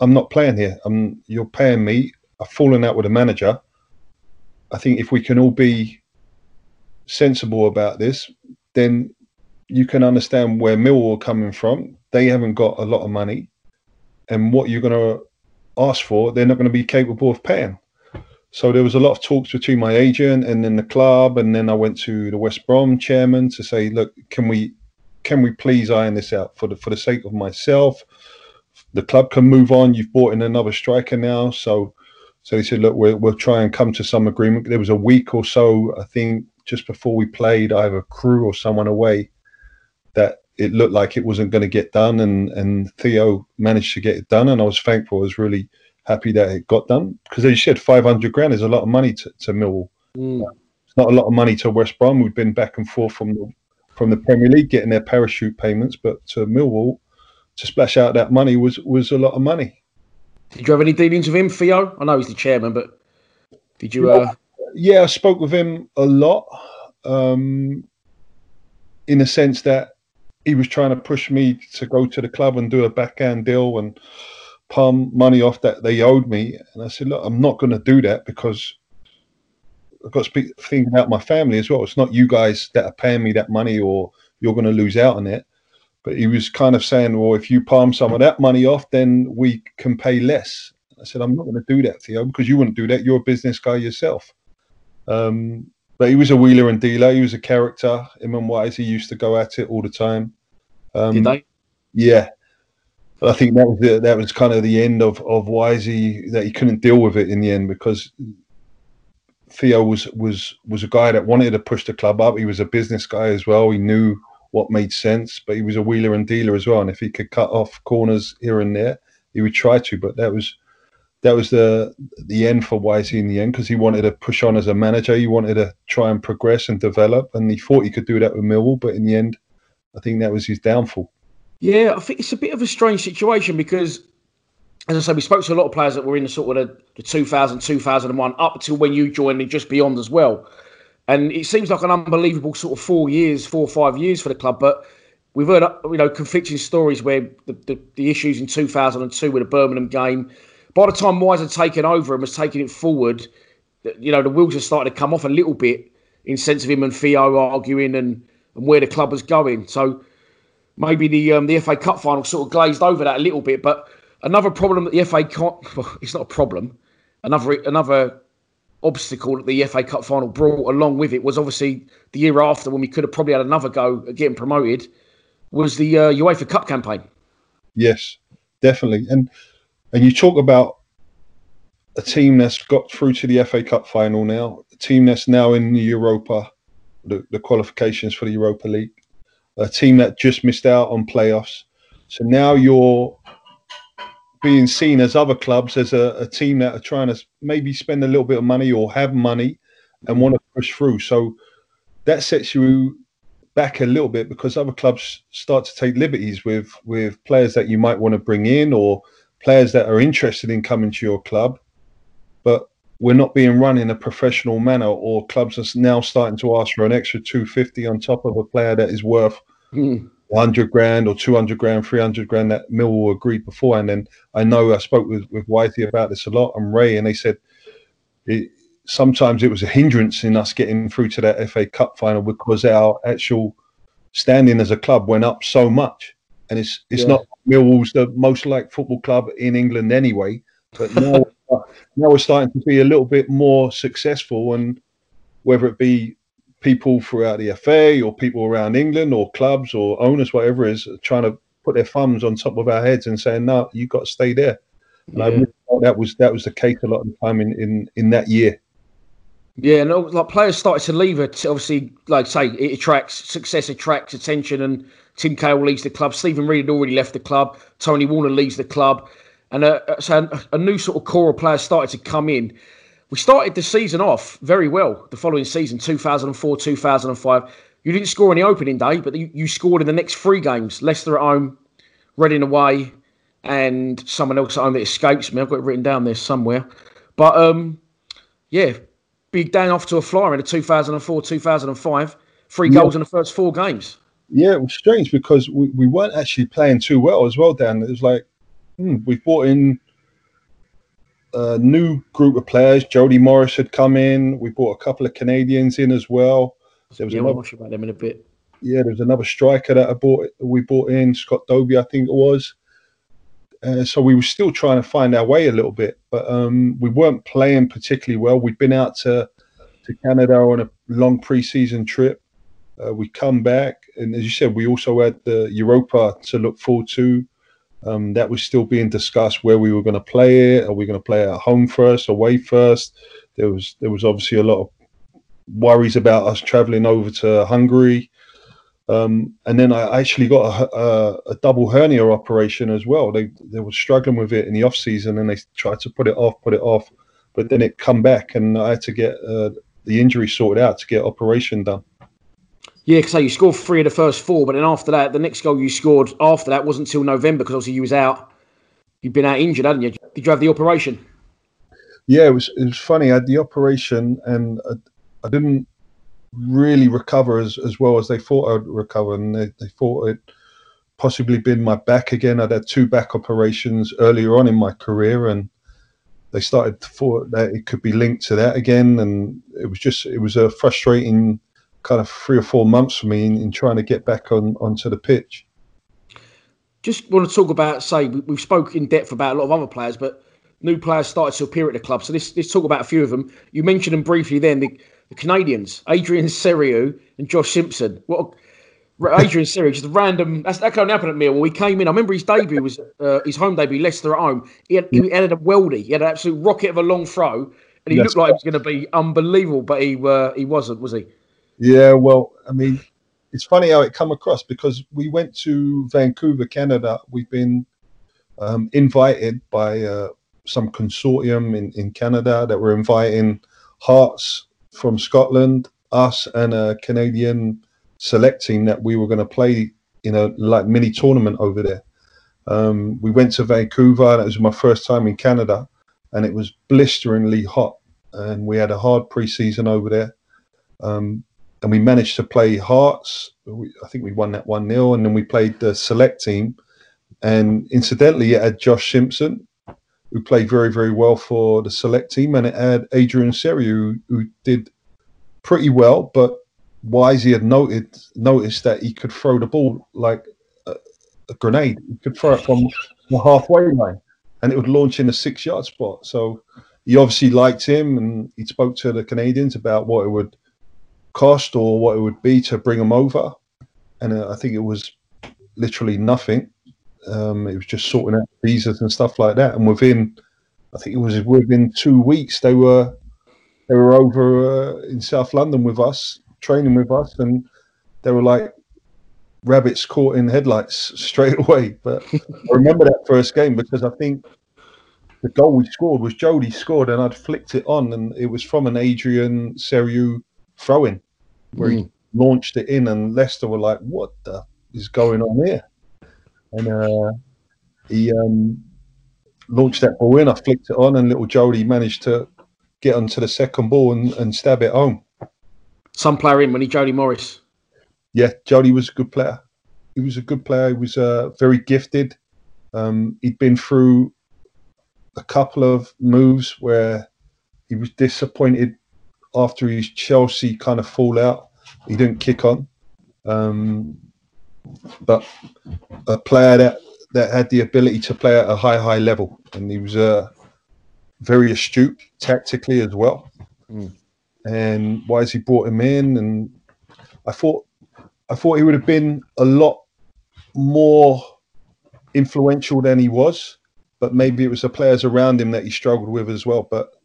I'm not playing here. I'm you're paying me. I've fallen out with a manager. I think if we can all be sensible about this, then you can understand where Millwall are coming from. They haven't got a lot of money, and what you're going to ask for, they're not going to be capable of paying." So there was a lot of talks between my agent and then the club, and then I went to the West Brom chairman to say, look, can we can we please iron this out for the for the sake of myself? The club can move on. You've brought in another striker now, so so he said, look, we'll, we'll try and come to some agreement. There was a week or so, I think, just before we played, either Crewe or someone away, that it looked like it wasn't going to get done, and and Theo managed to get it done, and I was thankful. I was really happy that it got done because as you said, 500 grand is a lot of money to, to Millwall. Mm. It's not a lot of money to West Brom. We've been back and forth from the, from the Premier League getting their parachute payments, but to Millwall to splash out that money was was a lot of money. Did you have any dealings with him, Theo? I know he's the chairman, but did you? Uh... Yeah, I spoke with him a lot, um, in the sense that he was trying to push me to go to the club and do a backhand deal and palm money off that they owed me. And I said, look, I'm not going to do that because I've got to speak, think about my family as well. It's not you guys that are paying me that money or you're going to lose out on it. But he was kind of saying, well, if you palm some of that money off, then we can pay less. I said, I'm not going to do that, Theo, because you wouldn't do that. You're a business guy yourself. Um, but he was a wheeler and dealer. He was a character. Him and Wise, he used to go at it all the time. Um, Did they? Yeah, I think that was the, that was kind of the end of of Wisey that he couldn't deal with it in the end because Theo was was was a guy that wanted to push the club up. He was a business guy as well. He knew what made sense, but he was a wheeler and dealer as well. And if he could cut off corners here and there, he would try to. But that was that was the the end for Wisey in the end because he wanted to push on as a manager. He wanted to try and progress and develop, and he thought he could do that with Millwall. But in the end, I think that was his downfall. Yeah, I think it's a bit of a strange situation because, as I said, we spoke to a lot of players that were in the sort of the, the 2000, 2001, up until when you joined and just beyond as well. And it seems like an unbelievable sort of four years, four or five years for the club. But we've heard, you know, conflicting stories where the, the, the issues in 2002 with the Birmingham game, by the time Wise had taken over and was taking it forward, you know, the wheels are starting to come off a little bit in sense of him and Theo arguing and, and where the club was going. So maybe the um, the FA Cup final sort of glazed over that a little bit. But another problem that the FA Cup, [laughs] it's not a problem. Another another obstacle that the FA Cup final brought along with it was obviously the year after when we could have probably had another go at getting promoted was the uh, UEFA Cup campaign. Yes, definitely. And and you talk about a team that's got through to the FA Cup final now, a team that's now in the Europa, the, the qualifications for the Europa League, a team that just missed out on playoffs. So now you're being seen as other clubs as a, a team that are trying to maybe spend a little bit of money or have money and want to push through. So that sets you back a little bit because other clubs start to take liberties with with players that you might want to bring in or players that are interested in coming to your club, but we're not being run in a professional manner, or clubs are now starting to ask for an extra 250 on top of a player that is worth mm. 100 grand or 200 grand, 300 grand that Millwall agreed before. And then I know I spoke with, with Wisey about this a lot and Ray, and they said it, sometimes it was a hindrance in us getting through to that FA Cup final because our actual standing as a club went up so much. And it's it's yeah. not Millwall's the most liked football club in England anyway. But now, [laughs] now we're starting to be a little bit more successful, and whether it be people throughout the FA or people around England or clubs or owners, whatever it is, trying to put their thumbs on top of our heads and saying, "No, you got to stay there." And yeah. I really that was that was the case a lot of the time in in, in that year. Yeah, and uh, like players started to leave it. Obviously, like say, it attracts success, attracts attention, and Tim Cahill leaves the club. Steven Reid had already left the club. Tony Warner leaves the club, and uh, uh so a, a new sort of core of players started to come in. We started the season off very well. The following season, 2004, 2005, you didn't score on the opening day, but you, you scored in the next three games: Leicester at home, Reading away, and someone else at home that escapes me. I've got it written down there somewhere. But um, yeah, big day off to a flyer in the 2004 2005. Three yeah. goals in the first four games. Yeah, it was strange because we, we weren't actually playing too well as well, Dan. It was like, hmm, we brought in a new group of players. Jody Morris had come in. We brought a couple of Canadians in as well. There was yeah, another, we'll about them in a bit. Yeah, there was another striker that I bought. We brought in Scott Dobie, I think it was. Uh, so we were still trying to find our way a little bit, but um, we weren't playing particularly well. We'd been out to to Canada on a long pre-season trip. Uh, we come back, and as you said, we also had the Europa to look forward to. Um, that was still being discussed where we were going to play it. Are we going to play at home first, away first? There was there was obviously a lot of worries about us traveling over to Hungary. Um, and then I actually got a, a, a, double hernia operation as well. They they were struggling with it in the off season, and they tried to put it off, put it off, but then it come back, and I had to get uh, the injury sorted out to get operation done. Yeah, because you scored three of the first four, but then after that, the next goal you scored after that wasn't until November because obviously you was out. You've been out injured, hadn't you? Did you have the operation? Yeah, it was. It was funny. I had the operation, and I, I didn't really recover as, as well as they thought I'd recover, and they, they thought it possibly been my back again. I'd had two back operations earlier on in my career, and they started to thought that it could be linked to that again, and it was just it was a frustrating kind of three or four months for me in, in trying to get back on onto the pitch. Just want to talk about say we've spoke in depth about a lot of other players, but new players started to appear at the club. So let's, let's talk about a few of them. You mentioned them briefly then. The, the Canadians, Adrian Serioux and Josh Simpson. What Adrian Serioux, just a random. That's that kind of happened at Millwall. We came in. I remember his debut was uh, his home debut, Leicester at home. He had, he had a weldy. He had an absolute rocket of a long throw, and he That's looked like it was going to be unbelievable, but he uh, he wasn't, was he? Yeah, well, I mean, it's funny how it come across because we went to Vancouver, Canada. We've been um, invited by uh, some consortium in, in Canada that were inviting Hearts from Scotland, us and a Canadian select team that we were going to play in a like mini tournament over there. Um, we went to Vancouver. That was my first time in Canada, and it was blisteringly hot. And we had a hard preseason over there. Um, and we managed to play Hearts. We, I think we won that one 0 and then we played the select team. And incidentally, it had Josh Simpson, who played very, very well for the select team, and it had Adrian Serioux, who, who did pretty well, but Wisey had noted noticed that he could throw the ball like a, a, grenade. He could throw it from the halfway line, and it would launch in a six-yard spot. So he obviously liked him, and he spoke to the Canadians about what it would cost or what it would be to bring them over, and uh, I think it was literally nothing. Um, it was just sorting out visas and stuff like that. And within, I think it was within two weeks, they were they were over uh, in South London with us, training with us, and they were like rabbits caught in headlights [laughs] straight away. But I remember that first game because I think the goal we scored was Jody scored, and I'd flicked it on, and it was from an Adrian Serioux throw in where mm. he launched it in, and Leicester were like, "What the is going on here?" And uh, he um, launched that ball in. I flicked it on, and little Jody managed to get onto the second ball and, and stab it home. Some player in when he Jody Morris. Yeah, Jody was a good player. He was a good player. He was uh, very gifted. Um, he'd been through a couple of moves where he was disappointed after his Chelsea kind of fallout. He didn't kick on. Um, but a player that, that had the ability to play at a high, high level. And he was uh, very astute tactically as well. Mm. And Wisey brought him in, and I thought I thought he would have been a lot more influential than he was but maybe it was the players around him that he struggled with as well. But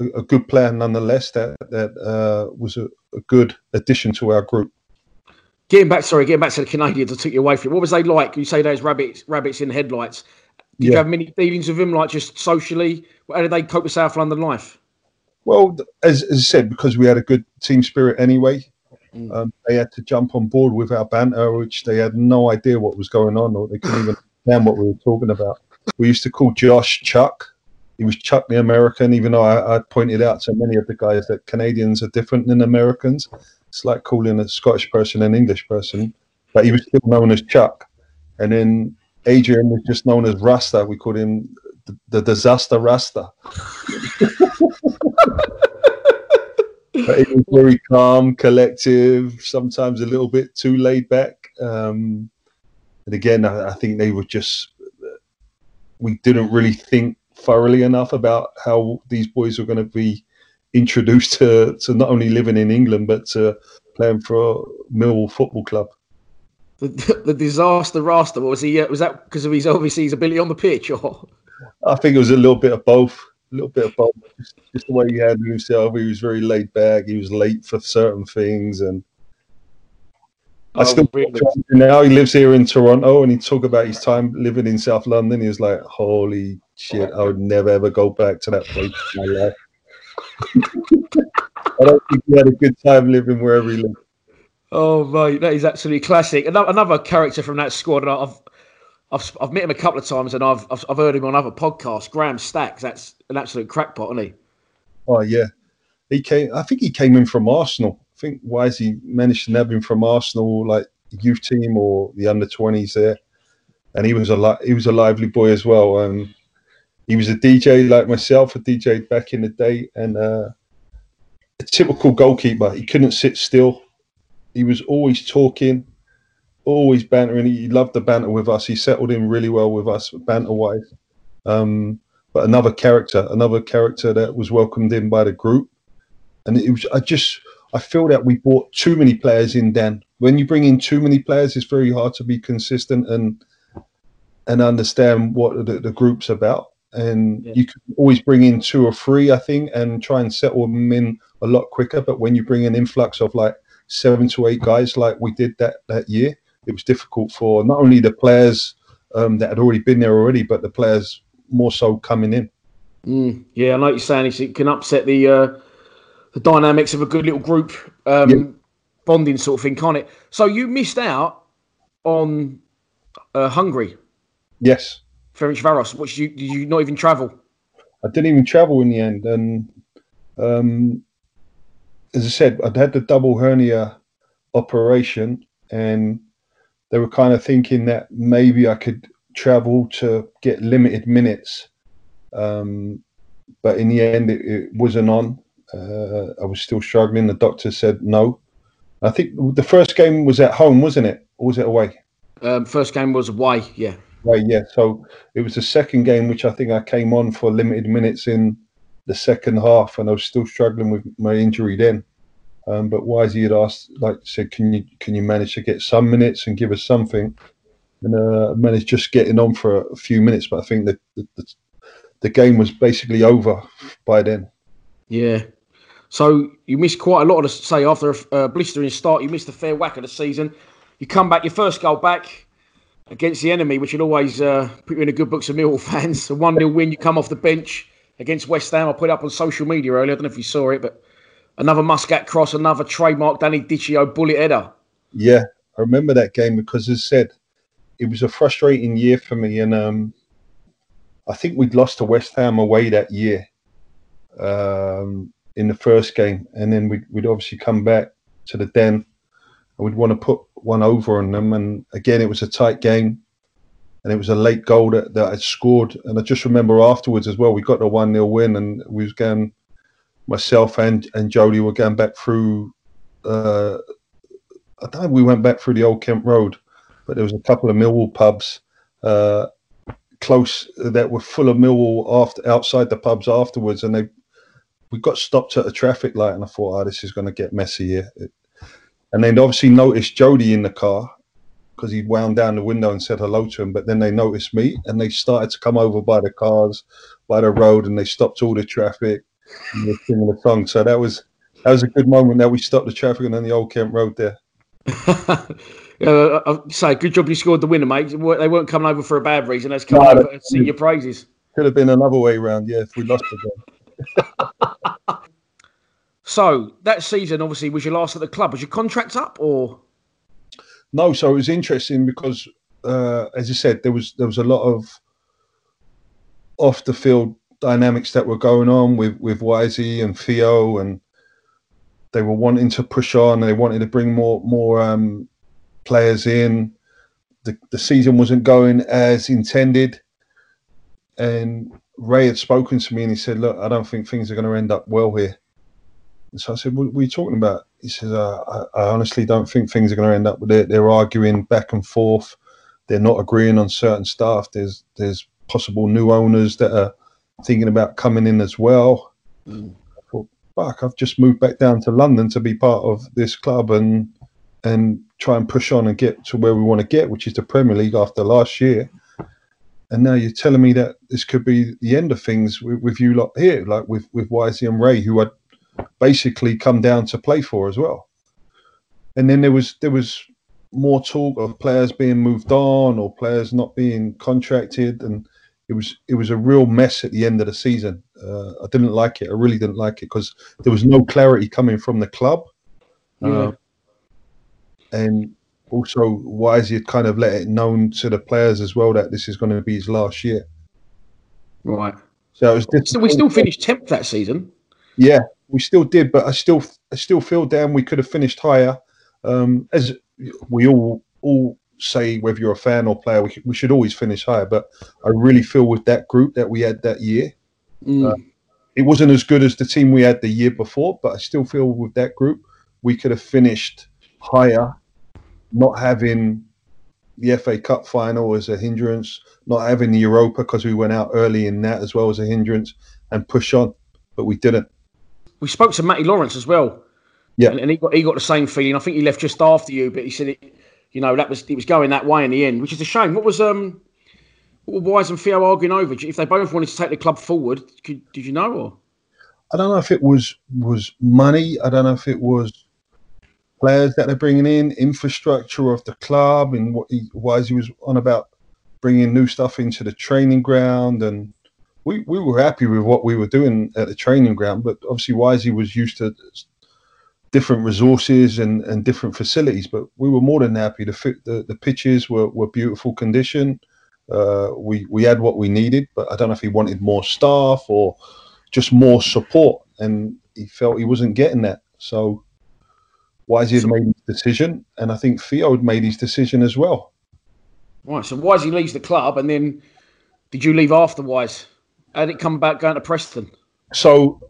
a, a good player nonetheless that that uh, was a, a, good addition to our group. Getting back, sorry, getting back to the Canadians, I took you away from it. What was they like? You say those rabbits, rabbits in headlights. Did yeah. you have many dealings with them, like just socially? How did they cope with South London life? Well, as, as I said, because we had a good team spirit anyway, mm. um, they had to jump on board with our banter, which they had no idea what was going on, or they couldn't even [laughs] understand what we were talking about we used to call Josh Chuck. He was Chuck the American, even though I, I pointed out to many of the guys that Canadians are different than Americans. It's like calling a Scottish person an English person, but he was still known as Chuck. And then Adrian was just known as Rasta. We called him the, the disaster Rasta. [laughs] but he was very calm, collective, sometimes a little bit too laid back. Um, and again, I, I, think they were just we didn't really think thoroughly enough about how these boys were going to be introduced to, to not only living in England but to playing for Millwall Football Club. The, the disaster Rasta was he? Uh, was that because of his obviously his ability on the pitch, or? I think it was a little bit of both. A little bit of both. Just, just the way he handled himself. He was very laid back. He was late for certain things, and I oh, still really? now he lives here in Toronto and he talked about his time living in South London. He was like, Holy shit, I would never ever go back to that place in my life. [laughs] I don't think he had a good time living wherever he lived. Oh mate, that is absolutely classic. Another, another character from that squad, and I've, I've I've met him a couple of times, and I've I've, I've heard him on other podcasts. Graham Stacks, that's an absolute crackpot, isn't he? Oh yeah, he came. I think he came in from Arsenal. I think Wisey managed to nab him from Arsenal, like youth team or the under twenties there, and he was a li- he was a lively boy as well. Um, he was a DJ like myself, a DJ back in the day, and uh, a typical goalkeeper. He couldn't sit still. He was always talking, always bantering. He loved the banter with us. He settled in really well with us, banter wise. Um, but another character, another character that was welcomed in by the group, and it was I just I feel that we bought too many players in. Then when you bring in too many players, it's very hard to be consistent and and understand what the, the group's about. And yeah. you can always bring in two or three, I think, and try and settle them in a lot quicker. But when you bring an influx of like seven to eight guys, like we did that that year, it was difficult for not only the players um, that had already been there already, but the players more so coming in. Mm, yeah, I know you're saying it can upset the uh, the dynamics of a good little group um, yeah. bonding sort of thing, can't it? So you missed out on uh, Hungary. Yes. Ferencvaros, which you did you not even travel? I didn't even travel in the end, and um, as I said, I'd had the double hernia operation, and they were kind of thinking that maybe I could travel to get limited minutes. Um, but in the end, it, it wasn't on. Uh, I was still struggling. The doctor said no. I think the first game was at home, wasn't it? Or was it away? Um, first game was away, yeah. Right, yeah. So it was the second game, which I think I came on for limited minutes in the second half, and I was still struggling with my injury then. Um, but Wisey had asked, like said, can you can you manage to get some minutes and give us something? and uh, managed just getting on for a few minutes. But I think the, the, the game was basically over by then. Yeah. So you missed quite a lot of the say after a uh, blistering start. You missed a fair whack of the season. You come back, your first goal back against the enemy, which will always uh, put you in a good books of Millwall [laughs] fans. A one 0 win. You come off the bench against West Ham. I put it up on social media earlier. I don't know if you saw it, but another Muscat cross, another trademark Danny Dichio bullet header. Yeah, I remember that game because, as said, it was a frustrating year for me, and um, I think we'd lost to West Ham away that year um, in the first game, and then we'd, we'd obviously come back to the den, and we'd want to put one over on them, and again it was a tight game, and it was a late goal that, that I scored, and I just remember afterwards as well, we got the one 0 win, and we was going, myself and and Jody were going back through. Uh, I don't we went back through the old Kent Road, but there was a couple of Millwall pubs uh, close that were full of Millwall after outside the pubs afterwards, and they we got stopped at a traffic light, and I thought, oh, this is going to get messy here. And they obviously noticed Jody in the car because he wound down the window and said hello to him. But then they noticed me, and they started to come over by the cars, by the road, and they stopped all the traffic. And they singing the song. So that was that was a good moment that we stopped the traffic on the old Kent Road there. [laughs] uh, I say, good job you scored the winner, mate. They weren't coming over for a bad reason. Let's come no, over and sing your praises. Could have been another way around, yeah, if we lost again. [laughs] so that season, obviously, was your last at the club. Was your contract up, or no? So it was interesting because, uh, as you said, there was there was a lot of off the field dynamics that were going on with with Wisey and Theo, and they were wanting to push on. They wanted to bring more more um, players in. The, the season wasn't going as intended. And Ray had spoken to me and he said, Look, I don't think things are going to end up well here. And so I said, What, what are you talking about? He says, uh, I, I, honestly don't think things are going to end up with it. They're arguing back and forth. They're not agreeing on certain stuff. There's there's possible new owners that are thinking about coming in as well. Mm. I thought, fuck, I've just moved back down to London to be part of this club and and try and push on and get to where we want to get, which is the Premier League after last year. And now you're telling me that this could be the end of things with, with you lot here, like with with Wisey and Ray, who had basically come down to play for as well. And then there was there was more talk of players being moved on or players not being contracted, and it was it was a real mess at the end of the season. Uh, I didn't like it. I really didn't like it because there was no clarity coming from the club. Yeah. Uh, and also Wisey kind of let it known to the players as well that this is going to be his last year. Right. So it was so we still finished tenth that season. Yeah, we still did, but I still I still feel damn we could have finished higher. Um, as we all all say, whether you're a fan or player, we, we should always finish higher. But I really feel with that group that we had that year, mm. uh, it wasn't as good as the team we had the year before. But I still feel with that group we could have finished higher, not having the FA Cup final as a hindrance, not having the Europa because we went out early in that as well as a hindrance, and push on, but we didn't. We spoke to Matty Lawrence as well. Yeah, and, and he got he got the same feeling. I think he left just after you, but he said it. You know that was it was going that way in the end, which is a shame. What was um, what were Wise and Theo arguing over? If they both wanted to take the club forward, could, did you know or? I don't know if it was was money. I don't know if it was players that they're bringing in, infrastructure of the club, and what he, Wisey was on about bringing new stuff into the training ground. And we, we were happy with what we were doing at the training ground, but obviously Wisey was used to different resources and, and different facilities. But we were more than happy. The fit, the, the pitches were, were beautiful condition. Uh, we we had what we needed, but I don't know if he wanted more staff or just more support, and he felt he wasn't getting that. So Wisey had made his decision, and I think Theo had made his decision as well. Right. So Wisey leaves the club, and then did you leave after Wise? How did it come back going to Preston? So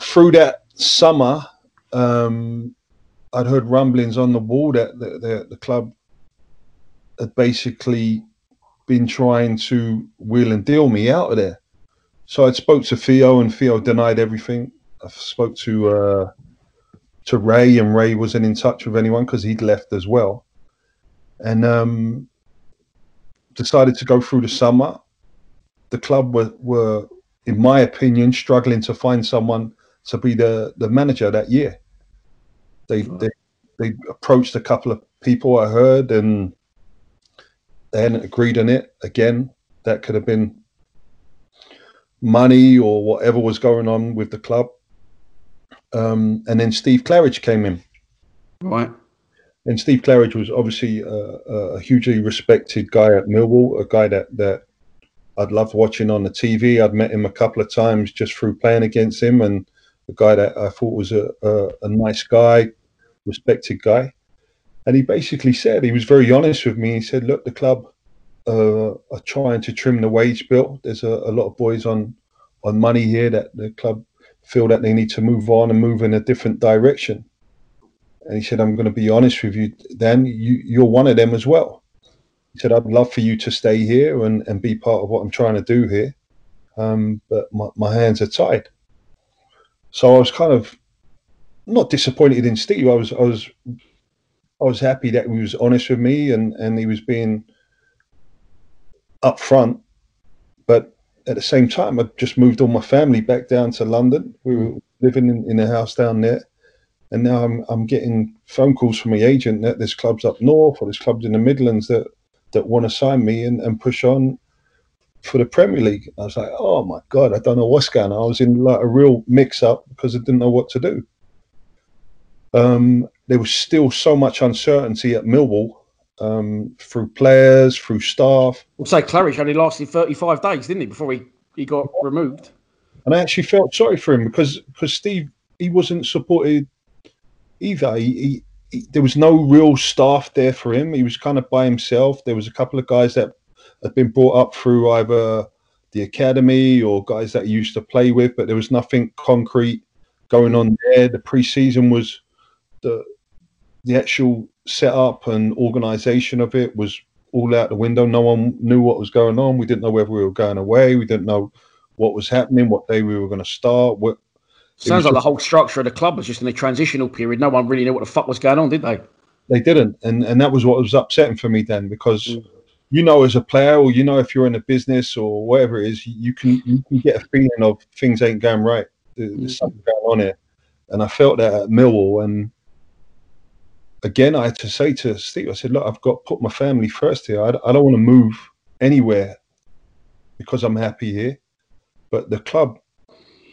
through that summer, um, I'd heard rumblings on the wall that the, the, the, club had basically been trying to wheel and deal me out of there. So I spoke to Theo, and Theo denied everything. I spoke to uh, to Ray, and Ray wasn't in touch with anyone because he'd left as well. And um, decided to go through the summer. The club were, were, in my opinion, struggling to find someone to be the, the manager that year. They, they they approached a couple of people I heard, and they hadn't agreed on it. Again, that could have been money or whatever was going on with the club. Um, and then Steve Claridge came in. Right. And Steve Claridge was obviously a, a, hugely respected guy at Millwall, a guy that, that I'd loved watching on the TV. I'd met him a couple of times just through playing against him, and a guy that I thought was a, a, a nice guy, respected guy. And he basically said, he was very honest with me. He said, Look, the club uh, are trying to trim the wage bill. There's a, a lot of boys on, on money here that the club feel that they need to move on and move in a different direction. And he said, I'm going to be honest with you, Dan, you, you're one of them as well. He said, I'd love for you to stay here and, and be part of what I'm trying to do here. Um, but my, my hands are tied. So I was kind of not disappointed in Steve. I was, I was, I was happy that he was honest with me and, and he was being upfront. At the same time, I just moved all my family back down to London. We were living in, in a house down there and now I'm I'm getting phone calls from my agent that there's clubs up north or there's clubs in the Midlands that that want to sign me and, and push on for the Premier League. I was like, oh my god, I don't know what's going on. I was in like a real mix up because I didn't know what to do. Um, there was still so much uncertainty at Millwall um, through players, through staff. We'll say Claridge only lasted 35 days, didn't he, before he, he got removed? And I actually felt sorry for him because because Steve he wasn't supported either. He, he, he, there was no real staff there for him. He was kind of by himself. There was a couple of guys that had been brought up through either the academy or guys that he used to play with, but there was nothing concrete going on there. The preseason was the the actual setup and organization of it was all out the window. No one knew what was going on. We didn't know whether we were going away. We didn't know what was happening, what day we were going to start, what, Sounds like just, the whole structure of the club was just in a transitional period. No one really knew what the fuck was going on, did they? They didn't, and and that was what was upsetting for me then because. Mm. You know, as a player, or you know, if you're in a business or whatever it is, you can you can get a feeling of things ain't going right. There's mm. something going on here, and I felt that at Millwall. And again, I had to say to Steve, I said, "Look, I've got to put my family first here. I, I don't want to move anywhere because I'm happy here, but the club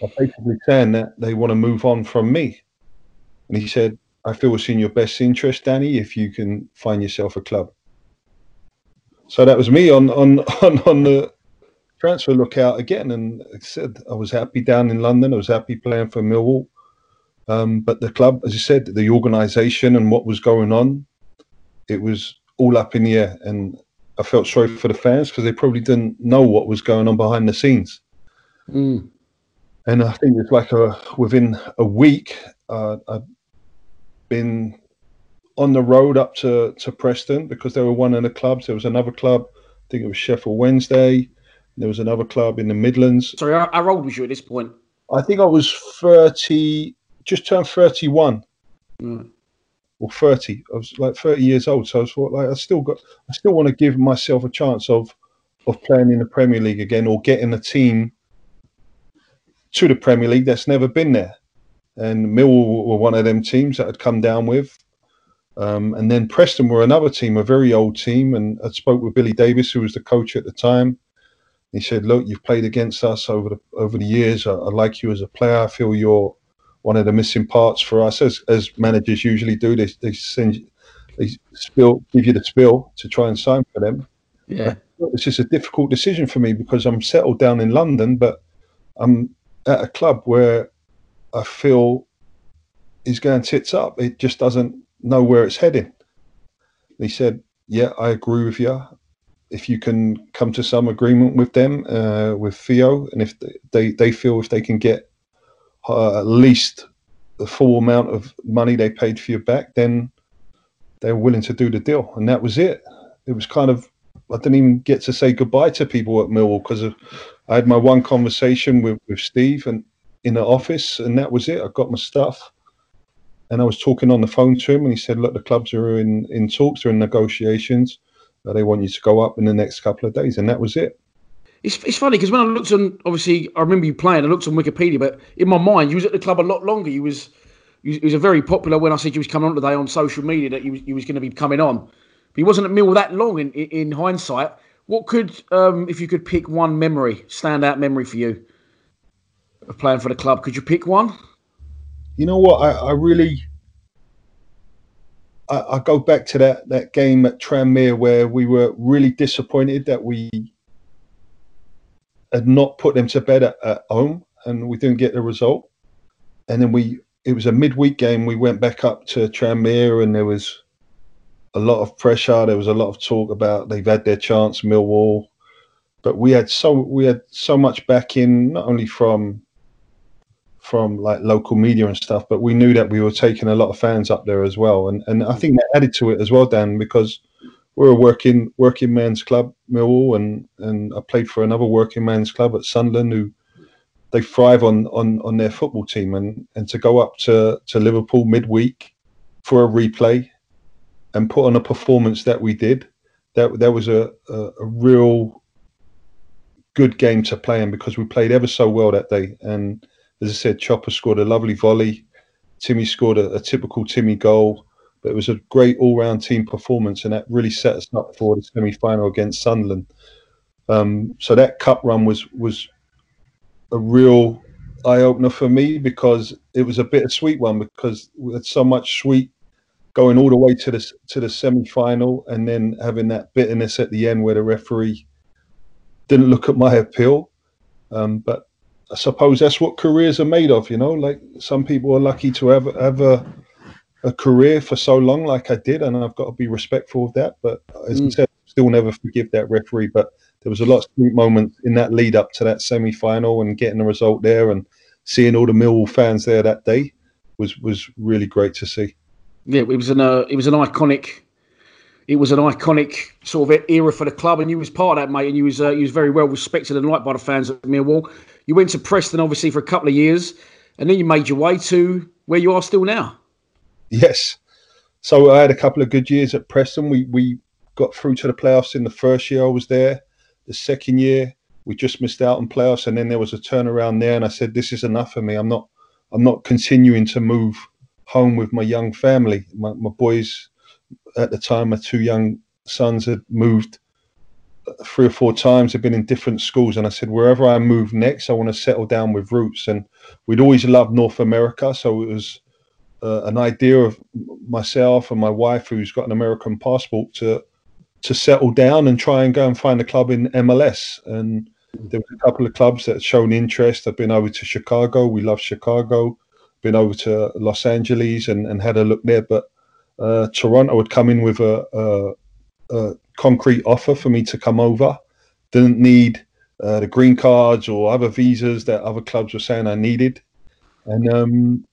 are basically saying that they want to move on from me. And he said, I feel it's in your best interest, Danny, if you can find yourself a club. So that was me on on [laughs] on, on the transfer lookout again. And I said I was happy down in London. I was happy playing for Millwall. Um, but the club, as you said, the organisation and what was going on, it was all up in the air. And I felt sorry for the fans because they probably didn't know what was going on behind the scenes. Mm and I think it's like a within a week, uh, I've been on the road up to, to Preston because there were one of the clubs. There was another club, I think it was Sheffield Wednesday. There was another club in the Midlands. Sorry, how old was you at this point? I think I was 30, just turned 31. Mm. Or 30. I was like 30 years old. So I was like, I still got, I still want to give myself a chance of, of playing in the Premier League again or getting a team to the Premier League that's never been there. And Millwall were one of them teams that had come down with. Um, and then Preston were another team, a very old team. And I spoke with Billy Davies, who was the coach at the time. He said, "Look, you've played against us over the over the years. I, I like you as a player. I feel you're one of the missing parts for us, as as managers usually do. They they send they spill give you the spill to try and sign for them. Yeah, it's just a difficult decision for me because I'm settled down in London, but I'm at a club where I feel is going tits up. It just doesn't know where it's heading. He said, "Yeah, I agree with you. If you can come to some agreement with them, uh, with Theo, and if they they feel if they can get at least the full amount of money they paid for you back, then they were willing to do the deal." And that was it. It was kind of I didn't even get to say goodbye to people at Millwall because I had my one conversation with, with Steve and in the office, and that was it. I got my stuff, and I was talking on the phone to him, and he said, "Look, the clubs are in in talks, they're in negotiations. Uh, they want you to go up in the next couple of days, and that was it. It's, it's funny because when I looked on, obviously, I remember you playing. I looked on Wikipedia, but in my mind, you was at the club a lot longer. You was, you, was a very popular when I said you was coming on today on social media that you was, you was going to be coming on. But he wasn't at Mill that long in, in, in hindsight. What could, um, if you could pick one memory, standout memory for you of playing for the club, could you pick one? You know what? I, I really, I, I, go back to that that game at Tranmere where we were really disappointed that we had not put them to bed at, at home and we didn't get the result. And then we, it was a midweek game. We went back up to Tranmere and there was a lot of pressure. There was a lot of talk about they've had their chance, Millwall, but we had so we had so much backing, not only from from like local media and stuff, but we knew that we were taking a lot of fans up there as well, and and I think that added to it as well, Dan, because we're a working working man's club, Millwall, and and I played for another working man's club at Sunderland who they thrive on on on their football team, and and to go up to to Liverpool midweek for a replay and put on a performance that we did, that that was a, a, a real good game to play in because we played ever so well that day. And as I said, Chopper scored a lovely volley. Timmy scored a, a typical Timmy goal. But it was a great all-round team performance, and that really set us up for the semi-final against Sunderland. Um, so that cup run was was a real eye opener for me because it was a bittersweet one because we had so much sweet going all the way to the to the semi final and then having that bitterness at the end where the referee didn't look at my appeal. Um, but I suppose that's what careers are made of, you know. Like some people are lucky to have a a career for so long, like I did, and I've got to be respectful of that. But as mm. I said, still never forgive that referee. But there was a lot of sweet moments in that lead up to that semi final and getting the result there and seeing all the Millwall fans there that day was was really great to see yeah, it was an uh, it was an iconic. It was an iconic sort of era for the club, and you was part of that, mate. And you was uh, you was very well respected and liked by the fans at Millwall. You went to Preston, obviously, for a couple of years, and then you made your way to where you are still now. Yes. So I had a couple of good years at Preston. We we got through to the playoffs in the first year I was there. The second year we just missed out on playoffs, and then there was a turnaround there. And I said, "This is enough for me. I'm not I'm not continuing to move home with my young family. My, my boys at the time, my two young sons had moved uh, three or four times. They've been in different schools, and I said, wherever I move next, I want to settle down with roots. And we'd always loved North America, so it was uh, an idea of myself and my wife, who's got an American passport, to to settle down and try and go and find a club in MLS. And there was a couple of clubs that had shown interest. I've been over to Chicago. We love Chicago been over to Los Angeles and, and had a look there. But uh, Toronto would come in with a, a, a, concrete offer for me to come over. Didn't need uh, the green cards or other visas that other clubs were saying I needed. And um,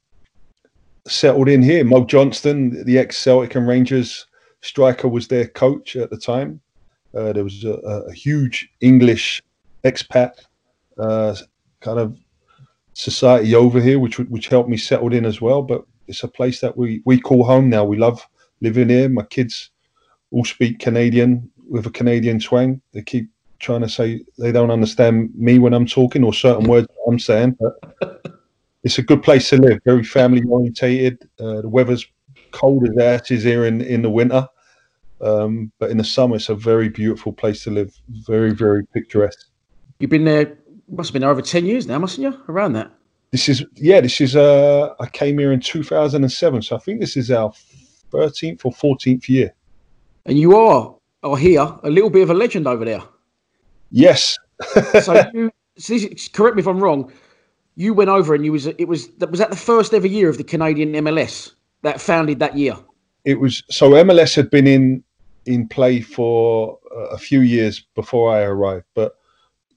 settled in here. Mo Johnston, the ex Celtic and Rangers striker, was their coach at the time. Uh, there was a, a, huge English expat uh, kind of society over here, which which helped me settle in as well. But it's a place that we we call home now. We love living here. My kids all speak Canadian with a Canadian twang. They keep trying to say they don't understand me when I'm talking or certain words I'm saying, but it's a good place to live. Very family orientated. Uh, the weather's cold as ashes here in in the winter. Um, but in the summer, it's a very beautiful place to live. Very, very picturesque. You've been there must have been over 10 years now, mustn't you? Around that. This is, yeah, this is, uh, I came here in 2007. So I think this is our 13th or 14th year. And you are, are here, a little bit of a legend over there. Yes. so [laughs] you, correct me if I'm wrong. You went over and you was, it was, that was that the first ever year of the Canadian MLS that founded that year? It was, so MLS had been in, in play for uh, a few years before I arrived, but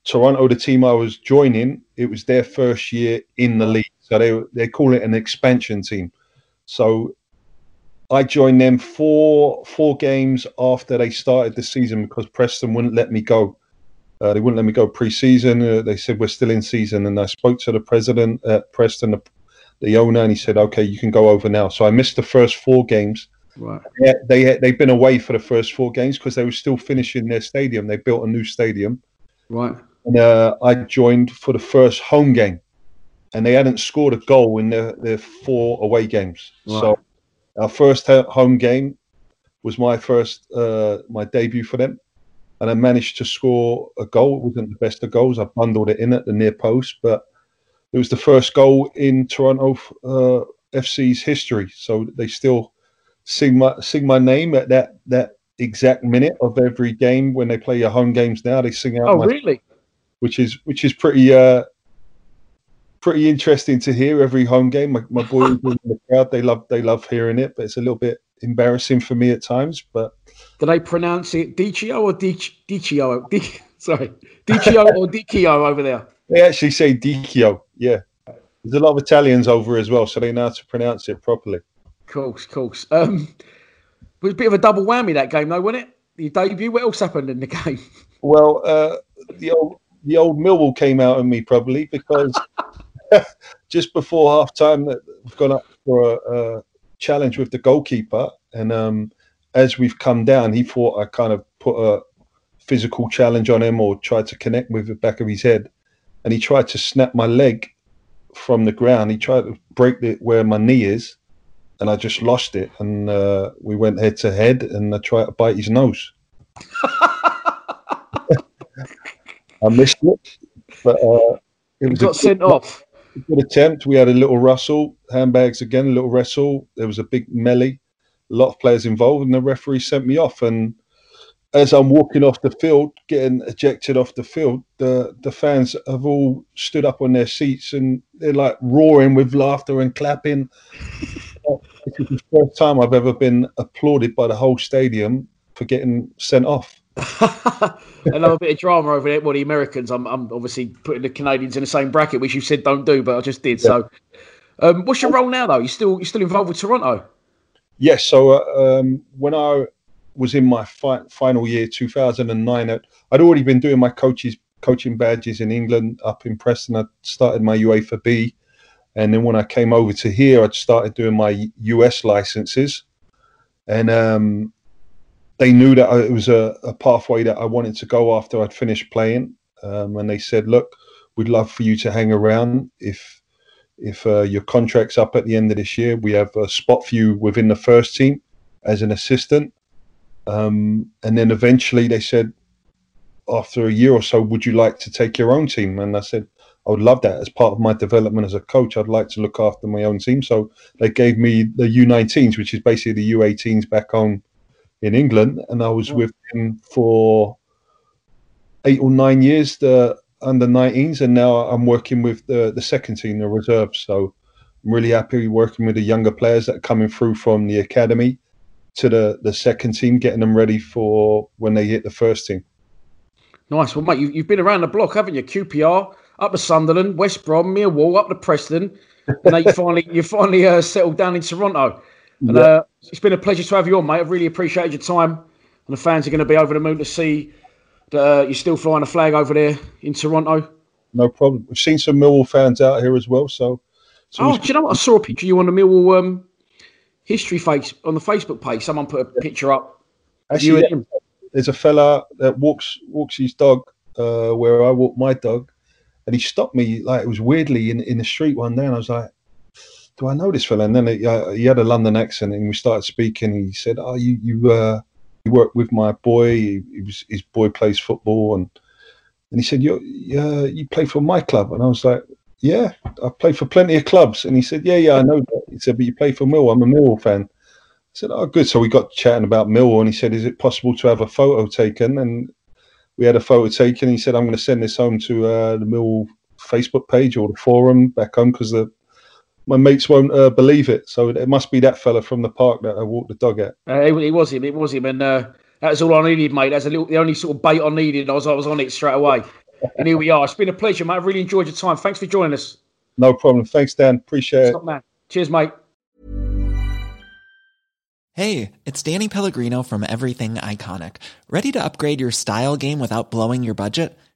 Toronto, the team I was joining, it was their first year in the league, so they they call it an expansion team. So I joined them four four games after they started the season because Preston wouldn't let me go. Uh, they wouldn't let me go pre-season. Uh, they said we're still in season, and I spoke to the president at Preston, the, the owner, and he said, "Okay, you can go over now." So I missed the first four games. Right. Yeah, they they've been away for the first four games because they were still finishing their stadium. They built a new stadium, Right. and uh, I joined for the first home game, and they hadn't scored a goal in their, their four away games. Right. So our first home game was my first uh, my debut for them, and I managed to score a goal. It wasn't the best of goals. I bundled it in at the near post, but it was the first goal in Toronto uh, FC's history. So they still sing my sing my name at that that exact minute of every game when they play your home games. Now they sing out Oh, my really? which is which is pretty uh pretty interesting to hear every home game. My, my boys in the crowd, they love they love hearing it, but it's a little bit embarrassing for me at times. But Do they pronounce it Dichio or Dic- Dichio? Di- sorry, Dichio or Dichio over there? they actually say Dichio. Yeah, there's a lot of Italians over as well, so they know how to pronounce it properly. Of course, of course. Um, it was a bit of a double whammy that game, though, wasn't it? Your debut. What else happened in the [laughs] game? Well, uh, the old the old Millwall came out of me probably because [laughs] just before half time, we've gone up for a, a challenge with the goalkeeper, and um, as we've come down, he thought I kind of put a physical challenge on him or tried to connect with the back of his head, and he tried to snap my leg from the ground. He tried to break it where my knee is, and I just lost it, and uh, we went head to head, and I tried to bite his nose. [laughs] I missed it, but uh, it was got a sent good, off. good attempt. We had a little wrestle, handbags again, a little wrestle. There was a big melee, a lot of players involved, and the referee sent me off. And as I'm walking off the field, getting ejected off the field, the the fans have all stood up on their seats and they're like roaring with laughter and clapping. [laughs] this is the first time I've ever been applauded by the whole stadium for getting sent off. [laughs] Love bit of drama over there. Well, the Americans, I'm, I'm obviously putting the Canadians in the same bracket, which you said don't do, but I just did. So, um, what's your role now, though? You still you still involved with Toronto? Yes. So uh, um, when I was in my fi- final year, 2009, uh, I'd already been doing my coaches coaching badges in England up in Preston. I started my UEFA B, and then when I came over to here, I'd started doing my US licenses, and um, they knew that it was a, a pathway that I wanted to go after I'd finished playing, um, and they said, "Look, we'd love for you to hang around if." If uh, your contract's up at the end of this year, we have a spot for you within the first team as an assistant. Um, and then eventually they said, after a year or so, would you like to take your own team? And I said, I would love that as part of my development as a coach. I'd like to look after my own team. So they gave me the U19s, which is basically the U18s back home in England. And I was with them for eight or nine years, the under 19s. And now I'm working with the, the second team, the reserves. So I'm really happy working with the younger players that are coming through from the academy to the, the second team, getting them ready for when they hit the first team. Nice. Well, mate, you, you've been around the block, haven't you? QPR, up to Sunderland, West Brom, Millwall, up to Preston, and now you finally you finally uh, settled down in Toronto. And Yeah. uh, it's been a pleasure to have you on, mate. I've really appreciated your time, and the fans are going to be over the moon to see uh, you're still flying a flag over there in Toronto. No problem. We've seen some Millwall fans out here as well. So, so Oh, do you know what? I saw a picture of you on the Millwall um, history face on the Facebook page. Someone put a picture up. actually, and there's a fella that walks walks his dog uh, where I walk my dog, and he stopped me like it was weirdly in, in the street one day, and I was like, "Do I know this fella?" And then he, uh, he had a London accent, and we started speaking. He said, "Oh, you you uh, you worked with my boy. He, he was his boy plays football, and and he said, you uh, you play for my club," and I was like. Yeah, I play for plenty of clubs. And he said, Yeah, yeah, I know that. He said, But you play for Mill. I'm a Mill fan. I said, "Oh, good." So we got chatting about Mill, and he said, "Is it possible to have a photo taken?" And we had a photo taken. He said, "I'm going to send this home to uh, the Mill Facebook page or the forum back home because the my mates won't uh, believe it. So it must be that fella from the park that I walked the dog at." Uh, it, it was him. It was him, and uh, that's all I needed, mate. That's a little, the only sort of bait I needed. I was, I was on it straight away. And here we are. It's been a pleasure, mate. I've really enjoyed your time. Thanks for joining us. No problem. Thanks, Dan. Appreciate it. Man. Cheers, mate. Hey, it's Danny Pellegrino from Everything Iconic. Ready to upgrade your style game without blowing your budget?